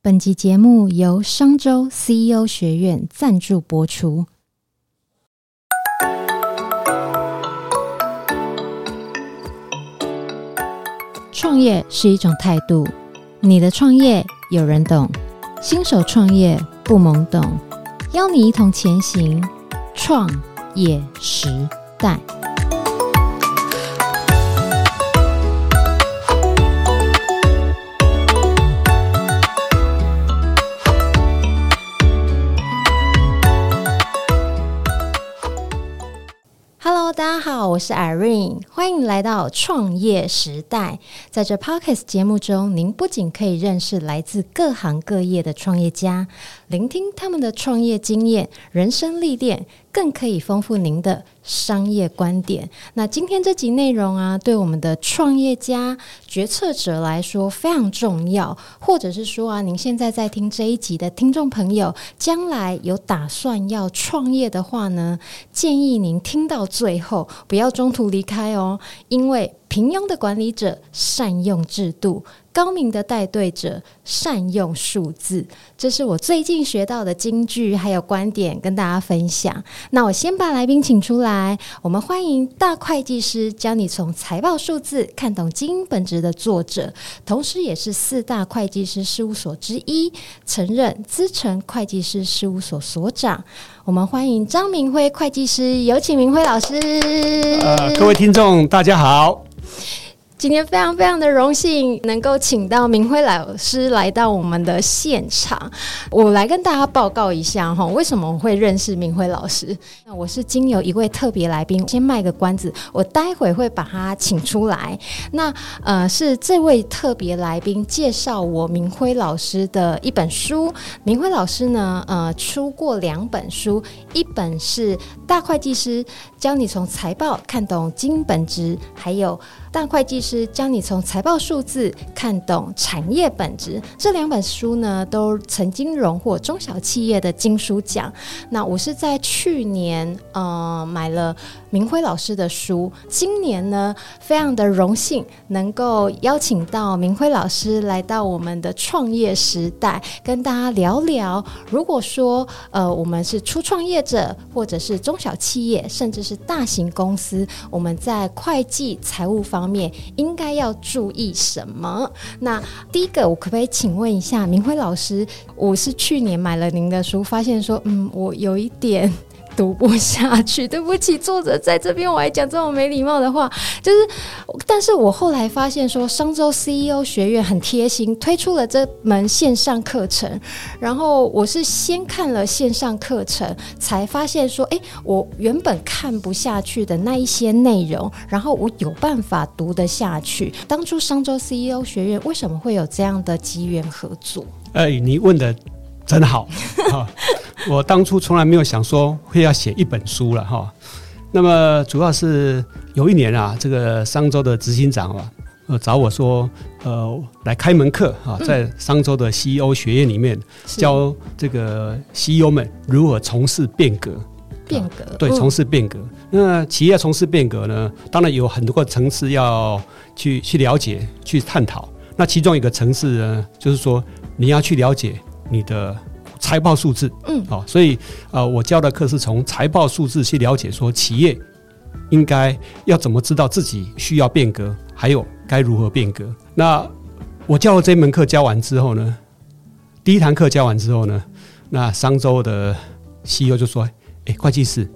本集节目由商周 CEO 学院赞助播出。创业是一种态度，你的创业有人懂，新手创业不懵懂，邀你一同前行，创业时代。好，我是 Irene，欢迎来到创业时代。在这 Podcast 节目中，您不仅可以认识来自各行各业的创业家，聆听他们的创业经验、人生历练。更可以丰富您的商业观点。那今天这集内容啊，对我们的创业家、决策者来说非常重要。或者是说啊，您现在在听这一集的听众朋友，将来有打算要创业的话呢，建议您听到最后，不要中途离开哦，因为平庸的管理者善用制度。高明的带队者善用数字，这是我最近学到的金句，还有观点跟大家分享。那我先把来宾请出来，我们欢迎大会计师教你从财报数字看懂经营本质的作者，同时也是四大会计师事务所之一，曾任资诚会计师事务所所长。我们欢迎张明辉会计师，有请明辉老师。呃，各位听众，大家好。今天非常非常的荣幸能够请到明辉老师来到我们的现场，我来跟大家报告一下哈，为什么我会认识明辉老师？那我是经由一位特别来宾，先卖个关子，我待会会把他请出来。那呃，是这位特别来宾介绍我明辉老师的一本书。明辉老师呢，呃，出过两本书，一本是《大会计师教你从财报看懂金本质》，还有。大会计师教你从财报数字看懂产业本质，这两本书呢，都曾经荣获中小企业的金书奖。那我是在去年呃买了明辉老师的书，今年呢非常的荣幸能够邀请到明辉老师来到我们的创业时代，跟大家聊聊。如果说呃我们是初创业者，或者是中小企业，甚至是大型公司，我们在会计财务方方面应该要注意什么？那第一个，我可不可以请问一下明辉老师？我是去年买了您的书，发现说，嗯，我有一点。读不下去，对不起，作者在这边我还讲这种没礼貌的话，就是，但是我后来发现说，商周 CEO 学院很贴心，推出了这门线上课程，然后我是先看了线上课程，才发现说，哎，我原本看不下去的那一些内容，然后我有办法读得下去。当初商周 CEO 学院为什么会有这样的机缘合作？哎，你问的真好。我当初从来没有想说会要写一本书了哈，那么主要是有一年啊，这个商周的执行长啊，呃找我说，呃来开门课啊，在商周的 CEO 学院里面教这个 CEO 们如何从事变革，变革对，从事变革。那企业从事变革呢，当然有很多个层次要去去了解、去探讨。那其中一个层次呢，就是说你要去了解你的。财报数字，嗯，好，所以呃，我教的课是从财报数字去了解，说企业应该要怎么知道自己需要变革，还有该如何变革。那我教了这门课教完之后呢，第一堂课教完之后呢，那商周的 CEO 就说：“哎，会计师，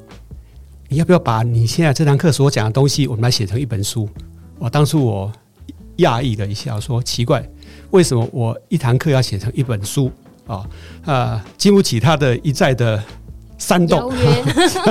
你要不要把你现在这堂课所讲的东西，我们来写成一本书？”我当初我讶异了一下，说：“奇怪，为什么我一堂课要写成一本书？”啊啊，经不起他的一再的煽动，邀约，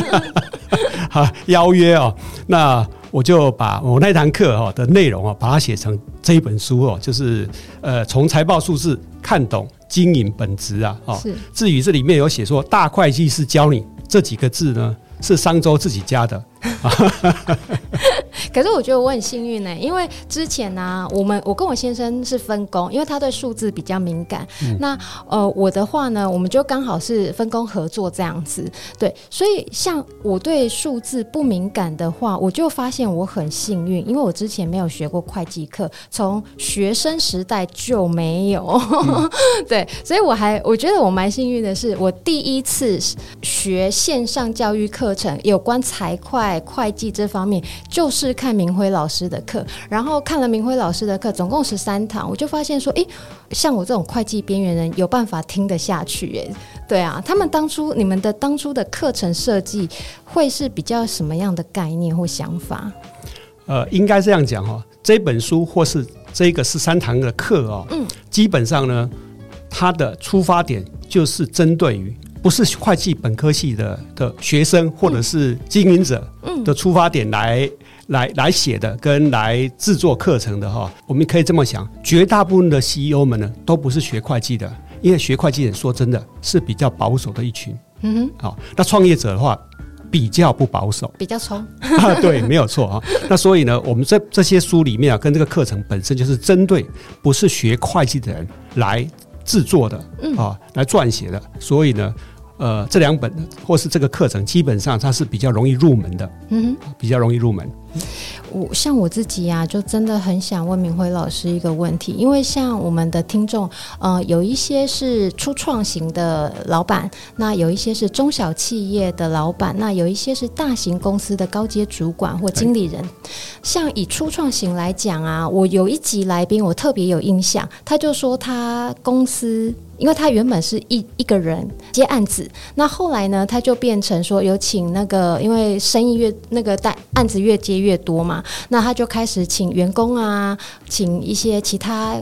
好邀约哦。那我就把我那堂课哦的内容啊，把它写成这一本书哦，就是呃，从财报数字看懂经营本质啊。哦，至于这里面有写说大会计师教你这几个字呢，是商周自己加的。可是我觉得我很幸运呢、欸，因为之前呢、啊，我们我跟我先生是分工，因为他对数字比较敏感。嗯、那呃，我的话呢，我们就刚好是分工合作这样子。对，所以像我对数字不敏感的话，我就发现我很幸运，因为我之前没有学过会计课，从学生时代就没有。嗯、对，所以我还我觉得我蛮幸运的是，我第一次学线上教育课程，有关财会会计这方面，就是看明辉老师的课，然后看了明辉老师的课，总共十三堂，我就发现说，诶，像我这种会计边缘人，有办法听得下去，诶，对啊，他们当初你们的当初的课程设计会是比较什么样的概念或想法？呃，应该这样讲哈，这本书或是这个十三堂的课哦，嗯，基本上呢，它的出发点就是针对于。不是会计本科系的的学生或者是经营者的出发点来、嗯、来来写的，跟来制作课程的哈，我们可以这么想，绝大部分的 CEO 们呢，都不是学会计的，因为学会计人说真的是比较保守的一群。嗯哼，好，那创业者的话比较不保守，比较冲 啊，对，没有错啊。那所以呢，我们这这些书里面啊，跟这个课程本身就是针对不是学会计的人来制作的，啊，来撰写的，所以呢。呃，这两本或是这个课程，基本上它是比较容易入门的，嗯哼，比较容易入门。我像我自己呀、啊，就真的很想问明辉老师一个问题，因为像我们的听众，呃，有一些是初创型的老板，那有一些是中小企业的老板，那有一些是大型公司的高阶主管或经理人。像以初创型来讲啊，我有一集来宾，我特别有印象，他就说他公司。因为他原本是一一个人接案子，那后来呢，他就变成说有请那个，因为生意越那个带案子越接越多嘛，那他就开始请员工啊，请一些其他。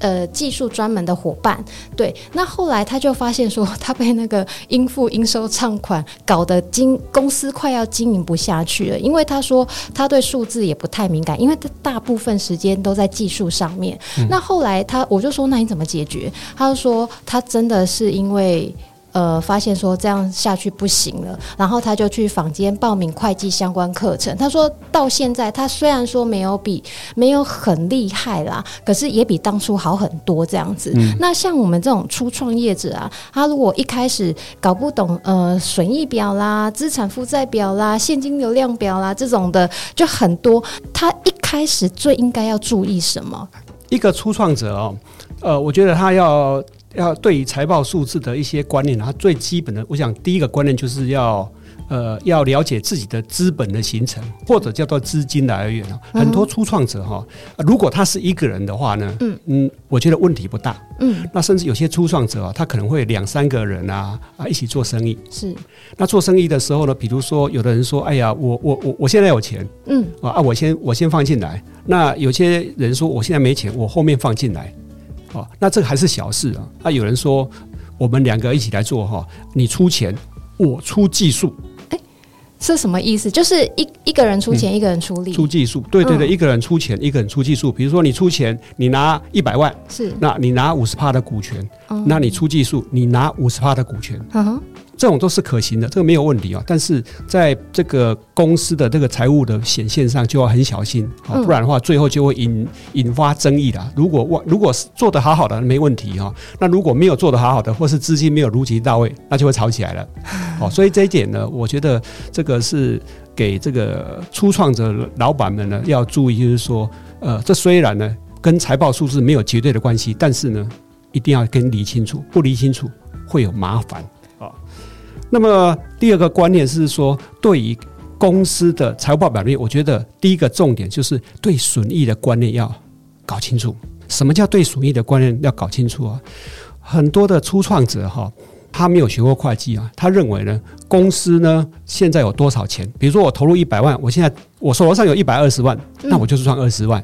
呃，技术专门的伙伴，对，那后来他就发现说，他被那个应付应收账款搞得经公司快要经营不下去了，因为他说他对数字也不太敏感，因为他大部分时间都在技术上面。嗯。那后来他我就说，那你怎么解决？他就说他真的是因为。呃，发现说这样下去不行了，然后他就去坊间报名会计相关课程。他说到现在，他虽然说没有比没有很厉害啦，可是也比当初好很多这样子。嗯、那像我们这种初创业者啊，他如果一开始搞不懂呃损益表啦、资产负债表啦、现金流量表啦这种的，就很多。他一开始最应该要注意什么？一个初创者哦，呃，我觉得他要。要对于财报数字的一些观念，它最基本的，我想第一个观念就是要，呃，要了解自己的资本的形成，或者叫做资金的来源。很多初创者哈，如果他是一个人的话呢，嗯嗯，我觉得问题不大。嗯，那甚至有些初创者啊，他可能会两三个人啊啊一起做生意。是，那做生意的时候呢，比如说有的人说，哎呀，我我我我现在有钱，嗯啊，我先我先放进来。那有些人说，我现在没钱，我后面放进来。哦，那这个还是小事啊。那有人说，我们两个一起来做哈，你出钱，我出技术。哎，是什么意思？就是一一个人出钱，一个人出力，出技术。对对对，一个人出钱，一个人出技术。比如说你出钱，你拿一百万，是，那你拿五十帕的股权，那你出技术，你拿五十趴的股权。这种都是可行的，这个没有问题啊。但是在这个公司的这个财务的显现上，就要很小心啊，不然的话，最后就会引引发争议的。如果我如果是做得好好的，没问题哈。那如果没有做得好好的，或是资金没有如期到位，那就会吵起来了。哦，所以这一点呢，我觉得这个是给这个初创者老板们呢要注意，就是说，呃，这虽然呢跟财报数字没有绝对的关系，但是呢一定要跟理清楚，不理清楚会有麻烦啊。那么第二个观念是说，对于公司的财务报表面，我觉得第一个重点就是对损益的观念要搞清楚。什么叫对损益的观念要搞清楚啊？很多的初创者哈，他没有学过会计啊，他认为呢，公司呢现在有多少钱？比如说我投入一百万，我现在我手头上有一百二十万，那我就是赚二十万。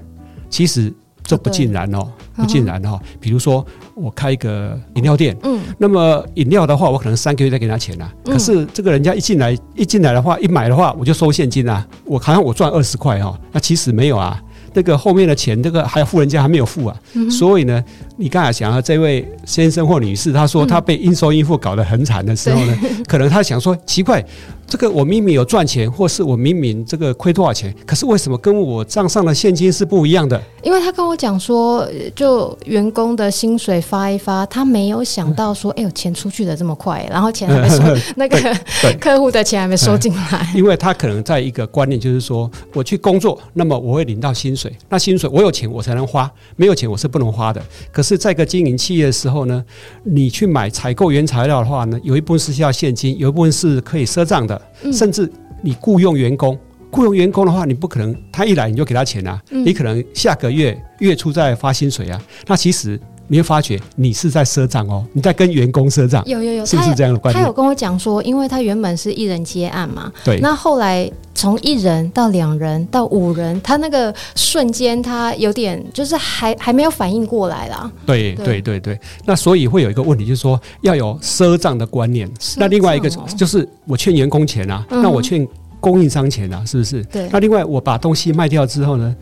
其实。这不尽然哦，不尽然哈。比如说，我开一个饮料店，嗯，那么饮料的话，我可能三个月再给他钱啊。可是这个人家一进来，一进来的话，一买的话，我就收现金啊。我好像我赚二十块哈，那其实没有啊。那个后面的钱，这个还要付人家还没有付啊。所以呢，你刚才想要这位先生或女士，他说他被应收应付搞得很惨的时候呢，可能他想说奇怪。这个我明明有赚钱，或是我明明这个亏多少钱，可是为什么跟我账上的现金是不一样的？因为他跟我讲说，就员工的薪水发一发，他没有想到说，哎呦，钱出去的这么快，然后钱还没收，那个 客户的钱还没收进来。因为他可能在一个观念就是说，我去工作，那么我会领到薪水，那薪水我有钱我才能花，没有钱我是不能花的。可是，在一个经营企业的时候呢，你去买采购原材料的话呢，有一部分是需要现金，有一部分是可以赊账的，甚至你雇佣员工。雇佣员工的话，你不可能他一来你就给他钱啊，嗯、你可能下个月月初再发薪水啊。那其实你会发觉你是在赊账哦，你在跟员工赊账。有有有，是不是这样的观念？他有跟我讲说，因为他原本是一人接案嘛，对。那后来从一人到两人到五人，他那个瞬间他有点就是还还没有反应过来啦。对对对对，那所以会有一个问题，就是说要有赊账的观念。那另外一个就是我欠员工钱啊，嗯、那我欠。供应商钱啊，是不是？对。那另外，我把东西卖掉之后呢？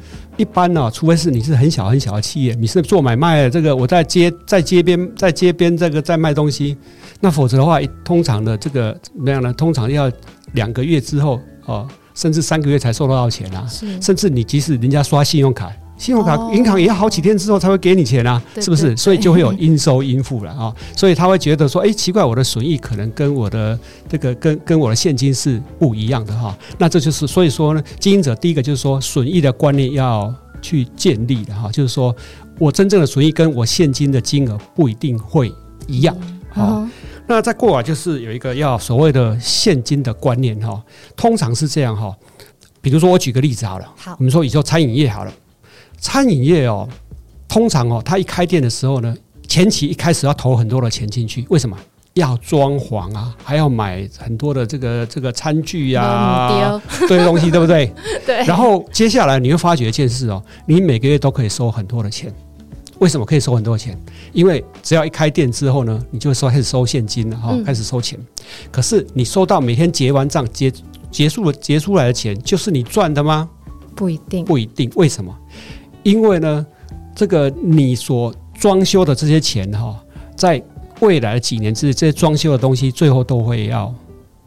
一般呢、啊，除非是你是很小很小的企业，你是做买卖的，这个我在街在街边在街边这个在卖东西，那否则的话，通常的这个怎么样呢？通常要两个月之后哦，甚至三个月才收得到钱啊。甚至你即使人家刷信用卡。信用卡银行也要好几天之后才会给你钱啊，是不是？所以就会有应收应付了啊。所以他会觉得说，哎，奇怪，我的损益可能跟我的这个跟跟我的现金是不一样的哈。那这就是所以说呢，经营者第一个就是说损益的观念要去建立的哈，就是说我真正的损益跟我现金的金额不一定会一样啊。那再过往就是有一个要所谓的现金的观念哈，通常是这样哈。比如说我举个例子好了，好，我们说以后餐饮业好了。餐饮业哦，通常哦，他一开店的时候呢，前期一开始要投很多的钱进去，为什么？要装潢啊，还要买很多的这个这个餐具呀、啊，这些东西，对不对？对。然后接下来你会发觉一件事哦，你每个月都可以收很多的钱。为什么可以收很多钱？因为只要一开店之后呢，你就说开始收现金了哈，开始收钱。可是你收到每天结完账结结束了结出来的钱，就是你赚的吗？不一定，不一定。为什么？因为呢，这个你所装修的这些钱哈，在未来的几年之内，这些装修的东西最后都会要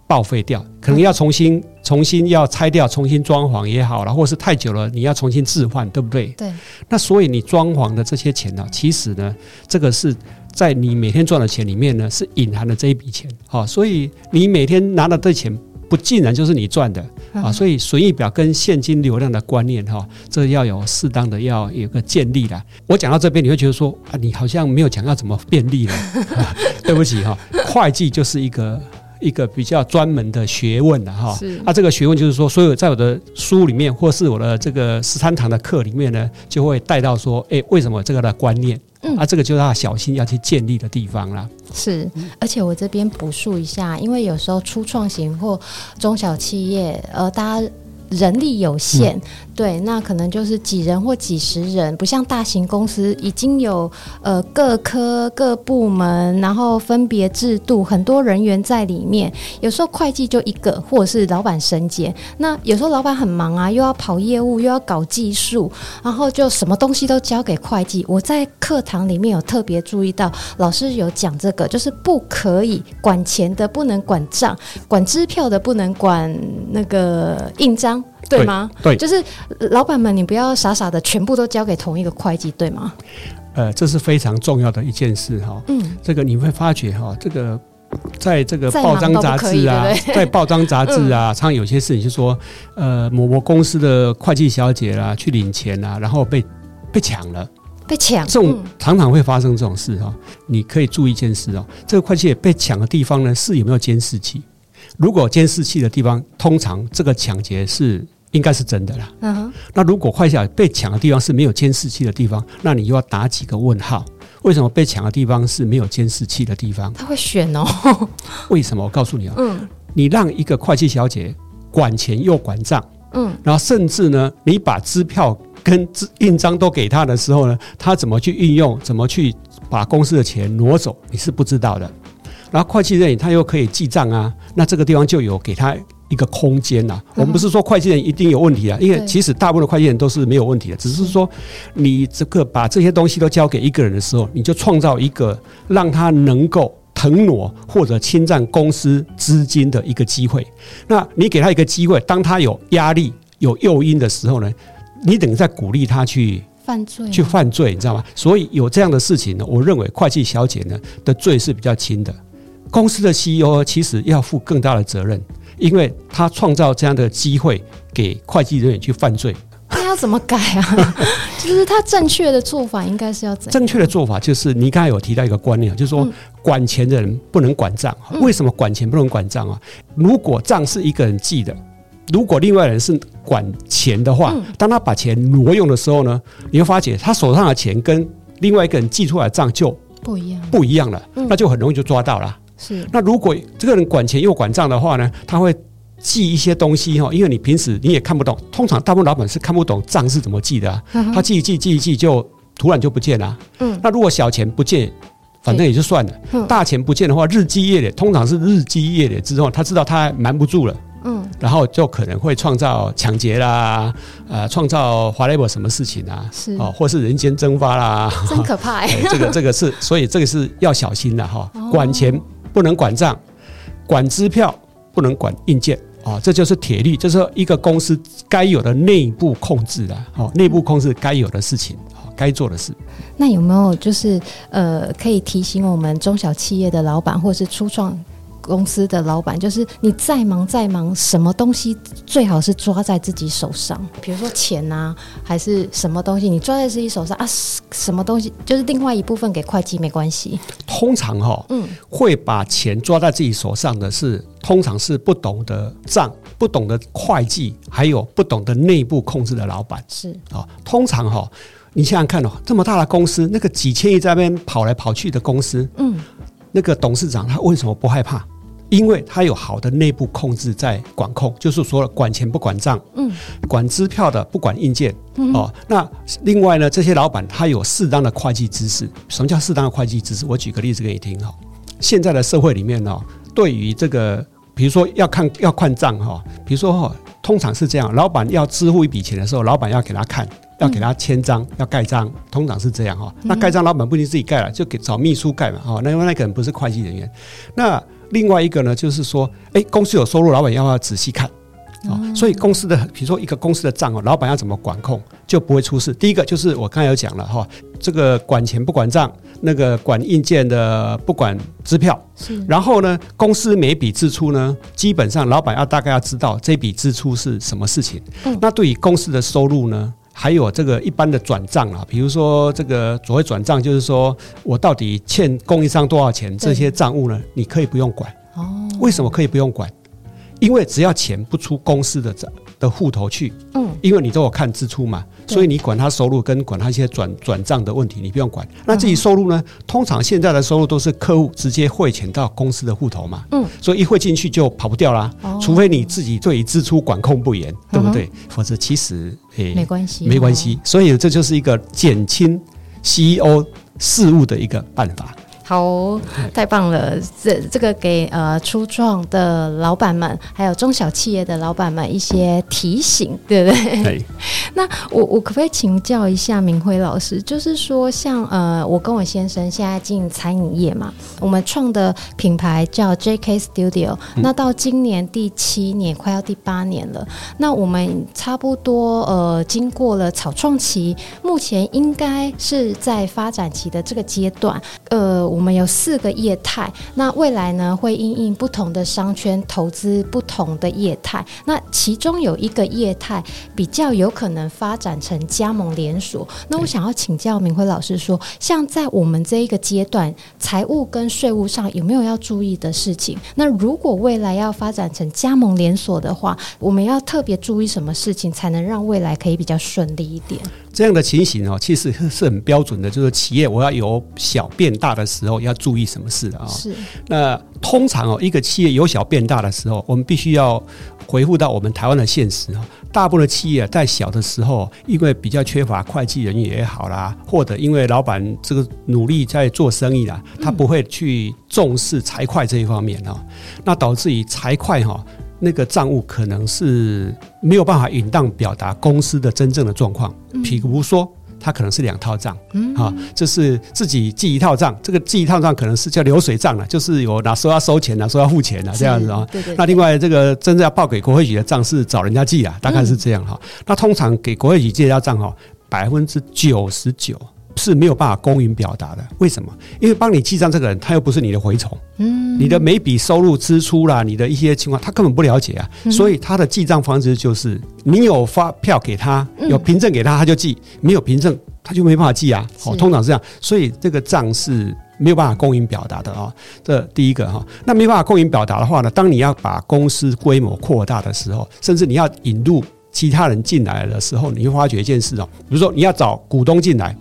报废掉，可能要重新重新要拆掉，重新装潢也好了，或是太久了你要重新置换，对不对？对。那所以你装潢的这些钱呢，其实呢，这个是在你每天赚的钱里面呢，是隐含的这一笔钱。好，所以你每天拿的这钱。不尽然就是你赚的啊，所以损益表跟现金流量的观念哈，这要有适当的要有个建立的。我讲到这边，你会觉得说啊，你好像没有讲要怎么便利了，啊、对不起哈，会计就是一个一个比较专门的学问的哈。啊，这个学问就是说，所有在我的书里面或是我的这个十三堂的课里面呢，就会带到说，哎，为什么这个的观念？嗯、啊，这个就是要小心要去建立的地方啦。是，而且我这边补述一下，因为有时候初创型或中小企业，呃，大家。人力有限，嗯、对，那可能就是几人或几十人，不像大型公司已经有呃各科各部门，然后分别制度，很多人员在里面。有时候会计就一个，或者是老板身兼。那有时候老板很忙啊，又要跑业务，又要搞技术，然后就什么东西都交给会计。我在课堂里面有特别注意到，老师有讲这个，就是不可以管钱的不能管账，管支票的不能管那个印章。对吗？对，就是老板们，你不要傻傻的全部都交给同一个会计，对吗？呃，这是非常重要的一件事哈。嗯，这个你会发觉哈，这个在这个报章杂志啊，对对 在报章杂志啊，常常有些事情就是说，呃，某某公司的会计小姐啦，去领钱啊，然后被被抢了，被抢，这种常常会发生这种事哈。你可以注意一件事哦，这个会计被抢的地方呢，是有没有监视器？如果监视器的地方，通常这个抢劫是应该是真的啦。嗯哼。那如果快下被抢的地方是没有监视器的地方，那你又要打几个问号？为什么被抢的地方是没有监视器的地方？他会选哦。为什么？我告诉你啊。嗯。你让一个会计小姐管钱又管账，嗯，然后甚至呢，你把支票跟印章都给他的时候呢，他怎么去运用？怎么去把公司的钱挪走？你是不知道的。然后会计人他又可以记账啊，那这个地方就有给他一个空间呐、啊。我们不是说会计人一定有问题啊，因为其实大部分的会计人都是没有问题的，只是说你这个把这些东西都交给一个人的时候，你就创造一个让他能够腾挪或者侵占公司资金的一个机会。那你给他一个机会，当他有压力、有诱因的时候呢，你等于在鼓励他去犯罪，去犯罪，你知道吗？所以有这样的事情呢，我认为会计小姐呢的罪是比较轻的。公司的 CEO 其实要负更大的责任，因为他创造这样的机会给会计人员去犯罪。那要怎么改啊？就是他正确的做法应该是要怎样？正确的做法就是你刚才有提到一个观念，就是说管钱的人不能管账。为什么管钱不能管账啊？如果账是一个人记的，如果另外人是管钱的话，当他把钱挪用的时候呢，你会发觉他手上的钱跟另外一个人记出来的账就不一样，不一样了，那就很容易就抓到了。是，那如果这个人管钱又管账的话呢，他会记一些东西哈，因为你平时你也看不懂，通常大部分老板是看不懂账是怎么记的啊，他记一记记一记就突然就不见了。嗯，那如果小钱不见，反正也就算了，大钱不见的话，日积月累，通常是日积月累之后，他知道他瞒不住了，嗯，然后就可能会创造抢劫啦，呃，创造 whatever 什么事情啊，是。哦，或是人间蒸发啦，真可怕 哎，这个这个是，所以这个是要小心的哈，管钱。不能管账，管支票，不能管硬件啊！这就是铁律，就是一个公司该有的内部控制的，哦，内部控制该有的事情，该做的事。那有没有就是呃，可以提醒我们中小企业的老板，或是初创？公司的老板就是你再忙再忙，什么东西最好是抓在自己手上，比如说钱啊，还是什么东西，你抓在自己手上啊？什么东西就是另外一部分给会计没关系。通常哈，嗯，会把钱抓在自己手上的是，通常是不懂得账、不懂得会计，还有不懂得内部控制的老板。是啊，通常哈，你想想看哦，这么大的公司，那个几千亿在那边跑来跑去的公司，嗯，那个董事长他为什么不害怕？因为他有好的内部控制在管控，就是说了管钱不管账，嗯，管支票的不管硬件，哦，那另外呢，这些老板他有适当的会计知识。什么叫适当的会计知识？我举个例子给你听哈。现在的社会里面呢，对于这个，比如说要看要看账哈，比如说哈，通常是这样，老板要支付一笔钱的时候，老板要给他看，要给他签章，要盖章，通常是这样哈。那盖章老板不一定自己盖了，就给找秘书盖嘛，哈，那因为那个人不是会计人员，那。另外一个呢，就是说，哎，公司有收入，老板要不要仔细看？啊，所以公司的，比如说一个公司的账哦，老板要怎么管控，就不会出事。第一个就是我刚才有讲了哈，这个管钱不管账，那个管硬件的不管支票。是。然后呢，公司每笔支出呢，基本上老板要大概要知道这笔支出是什么事情。嗯。那对于公司的收入呢？还有这个一般的转账啊，比如说这个所谓转账，就是说我到底欠供应商多少钱，这些账务呢，你可以不用管。哦，为什么可以不用管？因为只要钱不出公司的账的户头去，嗯，因为你都有看支出嘛。所以你管他收入跟管他一些转转账的问题，你不用管。那自己收入呢？通常现在的收入都是客户直接汇钱到公司的户头嘛。嗯。所以一汇进去就跑不掉啦。除非你自己对于支出管控不严，对不对？否则其实诶没关系，没关系。所以这就是一个减轻 CEO 事务的一个办法。好，太棒了！这这个给呃初创的老板们，还有中小企业的老板们一些提醒，对不对？那我我可不可以请教一下明辉老师？就是说像，像呃，我跟我先生现在进餐饮业嘛，我们创的品牌叫 JK Studio，那到今年第七年，快要第八年了。那我们差不多呃，经过了草创期，目前应该是在发展期的这个阶段，呃。我我们有四个业态，那未来呢，会因应不同的商圈投资不同的业态。那其中有一个业态比较有可能发展成加盟连锁。那我想要请教明辉老师说，像在我们这一个阶段，财务跟税务上有没有要注意的事情？那如果未来要发展成加盟连锁的话，我们要特别注意什么事情，才能让未来可以比较顺利一点？这样的情形哦，其实是很标准的，就是企业我要由小变大的时候要注意什么事啊？是。那通常哦，一个企业由小变大的时候，我们必须要回复到我们台湾的现实啊。大部分的企业在小的时候，因为比较缺乏会计人员也好啦，或者因为老板这个努力在做生意啦，他不会去重视财会这一方面啊，那导致于财会哈。那个账务可能是没有办法允当表达公司的真正的状况，比如说它可能是两套账，嗯，啊，就是自己记一套账，这个记一套账可能是叫流水账了，就是有哪时候要收钱，哪时候要付钱啊，这样子啊。对对。那另外这个真正要报给国会局的账是找人家记啊，大概是这样哈。那通常给国会局记一套账哈，百分之九十九。是没有办法公允表达的，为什么？因为帮你记账这个人，他又不是你的蛔虫，嗯，你的每笔收入支出啦，你的一些情况，他根本不了解啊，所以他的记账方式就是，你有发票给他，有凭证给他，他就记；没有凭证，他就没办法记啊。哦，通常是这样，所以这个账是没有办法公允表达的啊。这第一个哈，那没办法公允表达的话呢，当你要把公司规模扩大的时候，甚至你要引入其他人进来的时候，你会发觉一件事哦，比如说你要找股东进来。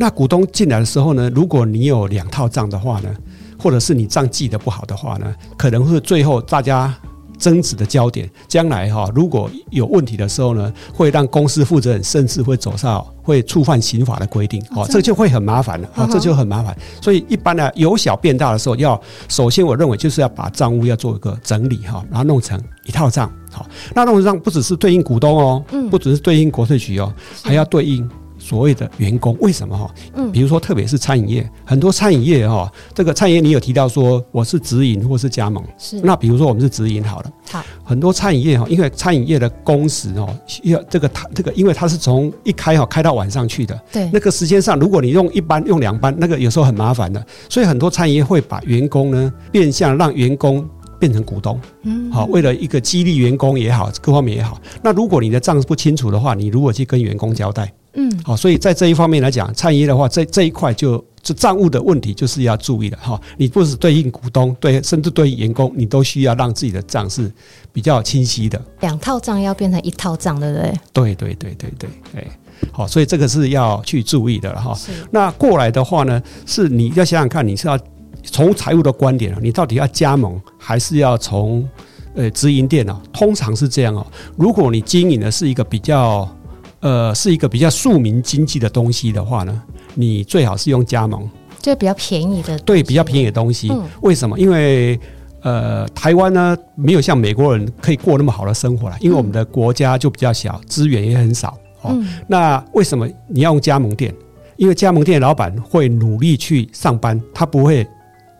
那股东进来的时候呢，如果你有两套账的话呢，或者是你账记得不好的话呢，可能会最后大家争执的焦点。将来哈，如果有问题的时候呢，会让公司负责人甚至会走上会触犯刑法的规定，哦，这就会很麻烦了，啊，这就很麻烦。所以一般呢，由小变大的时候，要首先我认为就是要把账务要做一个整理哈，然后弄成一套账。好，那弄成账不只是对应股东哦，不只是对应国税局哦，还要对应。所谓的员工为什么哈？嗯，比如说特别是餐饮业，很多餐饮业哈，这个餐饮业你有提到说我是直营或是加盟，是。那比如说我们是直营好了，好，很多餐饮业哈，因为餐饮业的工时哦，要这个他这个，因为它是从一开哈开到晚上去的，对，那个时间上如果你用一班用两班，那个有时候很麻烦的，所以很多餐饮业会把员工呢变相让员工变成股东，嗯，好，为了一个激励员工也好，各方面也好，那如果你的账不清楚的话，你如果去跟员工交代。嗯，好，所以在这一方面来讲，餐饮业的话，这这一块就就账务的问题就是要注意的哈。你不是对应股东，对，甚至对应员工，你都需要让自己的账是比较清晰的。两套账要变成一套账，对不对？对对对对对，哎，好，所以这个是要去注意的哈。是。那过来的话呢，是你要想想看，你是要从财务的观点，你到底要加盟还是要从呃直营店呢？通常是这样哦。如果你经营的是一个比较。呃，是一个比较庶民经济的东西的话呢，你最好是用加盟，就比较便宜的，对，比较便宜的东西。嗯、为什么？因为呃，台湾呢没有像美国人可以过那么好的生活了，因为我们的国家就比较小，资源也很少。哦，嗯、那为什么你要用加盟店？因为加盟店老板会努力去上班，他不会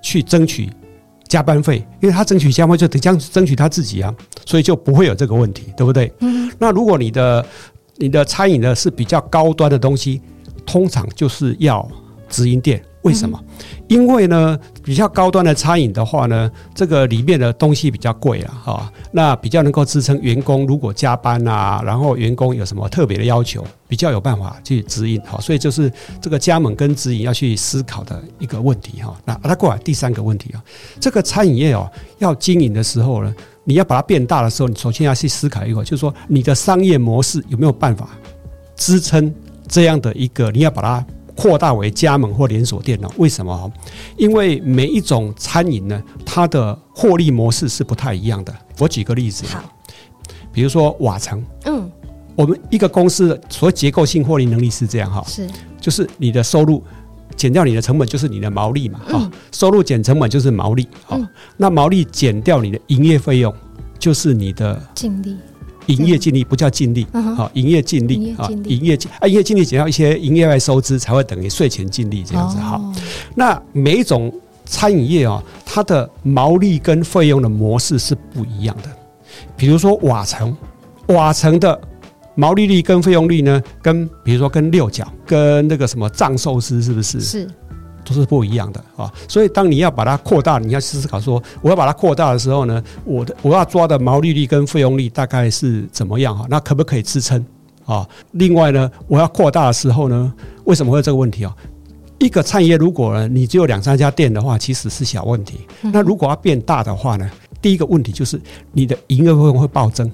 去争取加班费，因为他争取加班就得将争取他自己啊，所以就不会有这个问题，对不对？嗯。那如果你的你的餐饮呢是比较高端的东西，通常就是要直营店。为什么？因为呢，比较高端的餐饮的话呢，这个里面的东西比较贵啊，哈，那比较能够支撑员工如果加班啊，然后员工有什么特别的要求，比较有办法去指引。哈，所以就是这个加盟跟指引要去思考的一个问题哈。那那过来第三个问题啊，这个餐饮业哦要经营的时候呢，你要把它变大的时候，你首先要去思考一个，就是说你的商业模式有没有办法支撑这样的一个，你要把它。扩大为加盟或连锁店呢？为什么？因为每一种餐饮呢，它的获利模式是不太一样的。我举个例子，好，比如说瓦城，嗯，我们一个公司的所谓结构性获利能力是这样哈，是，就是你的收入减掉你的成本就是你的毛利嘛，哈，收入减成本就是毛利，好，那毛利减掉你的营业费用就是你的净利。营业净利不叫净利，好，营业净利啊，营业净啊，营业净利减掉一些营业外收支才会等于税前净利这样子哈。那每一种餐饮业啊，它的毛利跟费用的模式是不一样的。比如说瓦城，瓦城的毛利率跟费用率呢，跟比如说跟六角、跟那个什么藏寿司是不是？是。都是不一样的啊，所以当你要把它扩大，你要思考说，我要把它扩大的时候呢，我的我要抓的毛利率跟费用率大概是怎么样哈？那可不可以支撑啊？另外呢，我要扩大的时候呢，为什么会有这个问题啊？一个产业如果呢，你只有两三家店的话，其实是小问题。那如果要变大的话呢，第一个问题就是你的营业费用会暴增。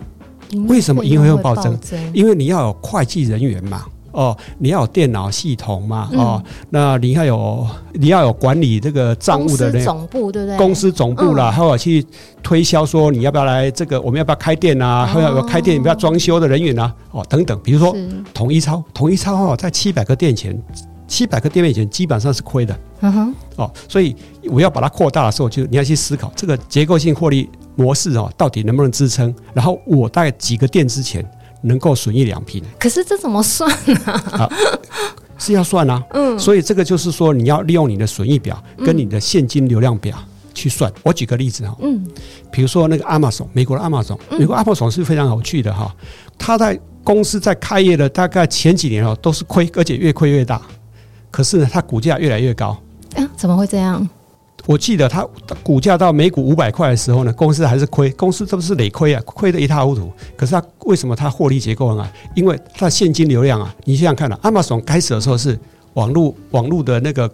为什么营业费用暴增？因为你要有会计人员嘛。哦，你要有电脑系统嘛？哦，那你要有你要有管理这个账务的人，总部对不对？公司总部啦，还有去推销说你要不要来这个？我们要不要开店啊？还有开店，你不要装修的人员啊？哦，等等，比如说统一超，统一超哦，在七百个店前，七百个店面前基本上是亏的。嗯哼。哦，所以我要把它扩大的时候，就你要去思考这个结构性获利模式哦，到底能不能支撑？然后我大概几个店之前。能够损益两平。可是这怎么算啊？啊是要算啊，嗯，所以这个就是说，你要利用你的损益表跟你的现金流量表去算。我举个例子哈，嗯，比如说那个 Amazon，美国的 Amazon，美国 Amazon 是非常有趣的哈，他在公司在开业的大概前几年哦都是亏，而且越亏越大，可是呢，它股价越来越高。啊，怎么会这样？我记得它股价到每股五百块的时候呢，公司还是亏，公司这不是累亏啊，亏得一塌糊涂。可是它为什么它获利结构啊？因为它的现金流量啊，你想想看啊亚马逊开始的时候是网络网络的那个。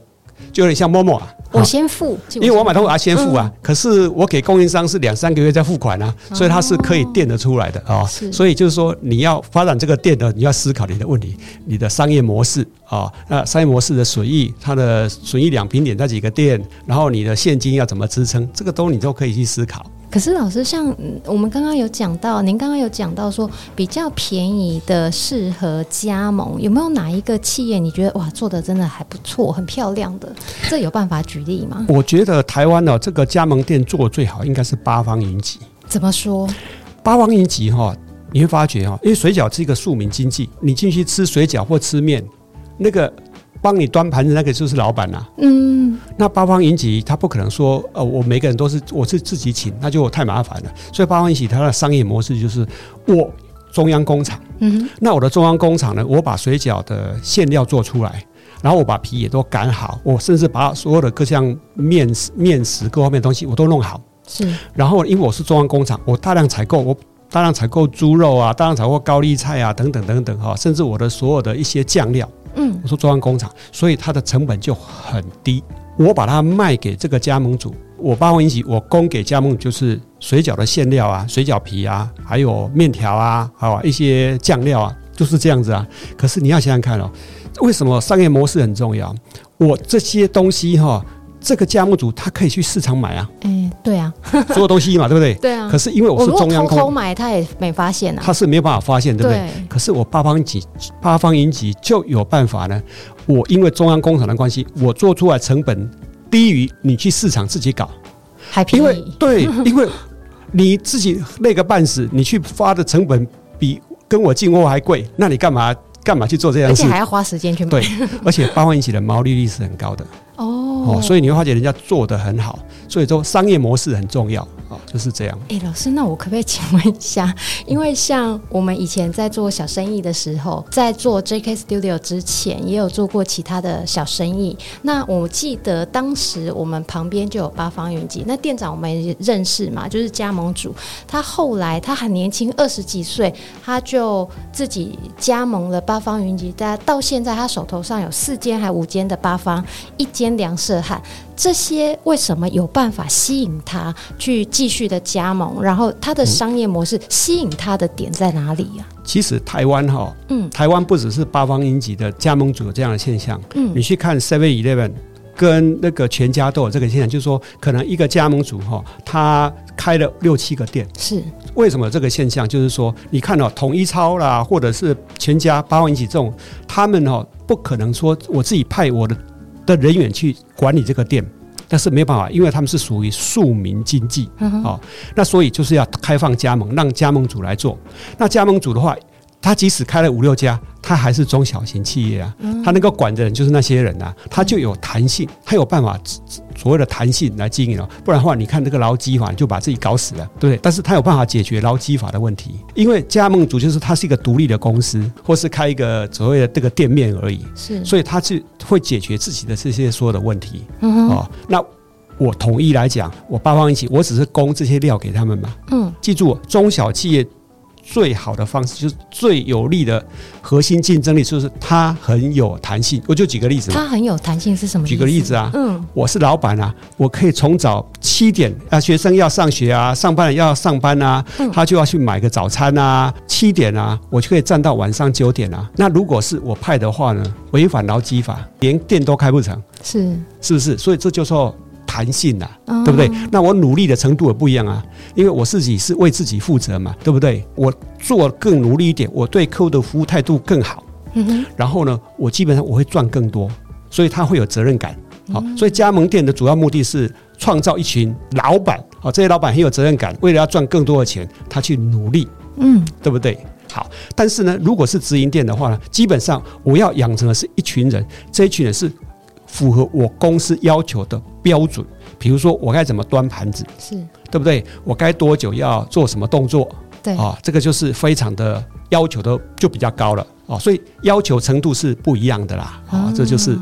就有点像 Momo 啊，我先付，因为我买东西我要先付啊。可是我给供应商是两三个月再付款啊，所以它是可以垫得出来的啊。所以就是说，你要发展这个店的，你要思考你的问题，你的商业模式啊，那商业模式的损益，它的损益两平点在几个店，然后你的现金要怎么支撑，这个都你都可以去思考。可是老师，像我们刚刚有讲到，您刚刚有讲到说比较便宜的适合加盟，有没有哪一个企业你觉得哇做的真的还不错，很漂亮的？这有办法举例吗？我觉得台湾的这个加盟店做得最好应该是八方云集。怎么说？八方云集哈，你会发觉哈，因为水饺是一个庶民经济，你进去吃水饺或吃面，那个。帮你端盘子那个就是老板呐、啊，嗯，那八方云集他不可能说，呃，我每个人都是我是自己请，那就太麻烦了。所以八方云集它的商业模式就是我中央工厂，嗯，那我的中央工厂呢，我把水饺的馅料做出来，然后我把皮也都擀好，我甚至把所有的各项面食、面食各方面的东西我都弄好，是。然后因为我是中央工厂，我大量采购，我大量采购猪肉啊，大量采购高丽菜啊，等等等等哈，甚至我的所有的一些酱料。嗯，我说中央工厂，所以它的成本就很低。我把它卖给这个加盟主，我八方云集，我供给加盟就是水饺的馅料啊、水饺皮啊，还有面条啊，还有一些酱料啊，就是这样子啊。可是你要想想看哦，为什么商业模式很重要？我这些东西哈。这个加盟组他可以去市场买啊，哎，对啊，所有东西嘛，对不对？对啊。可是因为我是中央，偷偷买他也没发现啊，他是没有办法发现，对不对？可是我八方云集，八方云集就有办法呢。我因为中央工厂的关系，我做出来成本低于你去市场自己搞，还便宜。因为对，因为你自己累个半死，你去发的成本比跟我进货还贵，那你干嘛干嘛去做这样事？而且还要花时间去买。对，而且八方云集的毛利率是很高的。哦，所以你会发觉人家做得很好，所以说商业模式很重要。啊，就是这样。哎、欸，老师，那我可不可以请问一下？因为像我们以前在做小生意的时候，在做 JK Studio 之前，也有做过其他的小生意。那我记得当时我们旁边就有八方云集，那店长我们也认识嘛，就是加盟主。他后来他很年轻，二十几岁，他就自己加盟了八方云集。但到现在，他手头上有四间还五间的八方，一间良舍汉。这些为什么有办法吸引他去继续的加盟？然后他的商业模式吸引他的点在哪里呀？其实台湾哈，嗯，台湾不只是八方云集的加盟主有这样的现象，嗯，你去看 Seven Eleven 跟那个全家都有这个现象，就是说可能一个加盟主哈，他开了六七个店，是为什么有这个现象？就是说你看哦，统一超啦，或者是全家、八方云集这种，他们哦不可能说我自己派我的。的人员去管理这个店，但是没办法，因为他们是属于庶民经济啊，那所以就是要开放加盟，让加盟主来做。那加盟主的话。他即使开了五六家，他还是中小型企业啊。他能够管的人就是那些人啊，他就有弹性，他有办法所谓的弹性来经营了。不然的话，你看这个劳基法就把自己搞死了，对不对？但是他有办法解决劳基法的问题，因为加盟主就是他是一个独立的公司，或是开一个所谓的这个店面而已。是，所以他是会解决自己的这些所有的问题。哦，那我统一来讲，我八方一起，我只是供这些料给他们嘛。嗯，记住，中小企业。最好的方式就是最有利的核心竞争力，就是它很有弹性。我就举个例子，它很有弹性是什么？举个例子啊，嗯，我是老板啊，我可以从早七点啊，学生要上学啊，上班要上班啊，他就要去买个早餐啊，七点啊，我就可以站到晚上九点啊。那如果是我派的话呢，违反劳基法，连店都开不成，是是不是？所以这就说。弹性呐、啊，对不对？那我努力的程度也不一样啊，因为我自己是为自己负责嘛，对不对？我做更努力一点，我对客户的服务态度更好，嗯哼。然后呢，我基本上我会赚更多，所以他会有责任感。好，所以加盟店的主要目的是创造一群老板，好，这些老板很有责任感，为了要赚更多的钱，他去努力，嗯，对不对？好，但是呢，如果是直营店的话呢，基本上我要养成的是一群人，这一群人是符合我公司要求的标准。比如说，我该怎么端盘子，是对不对？我该多久要做什么动作？对啊，这个就是非常的要求的就比较高了啊，所以要求程度是不一样的啦啊，这就是。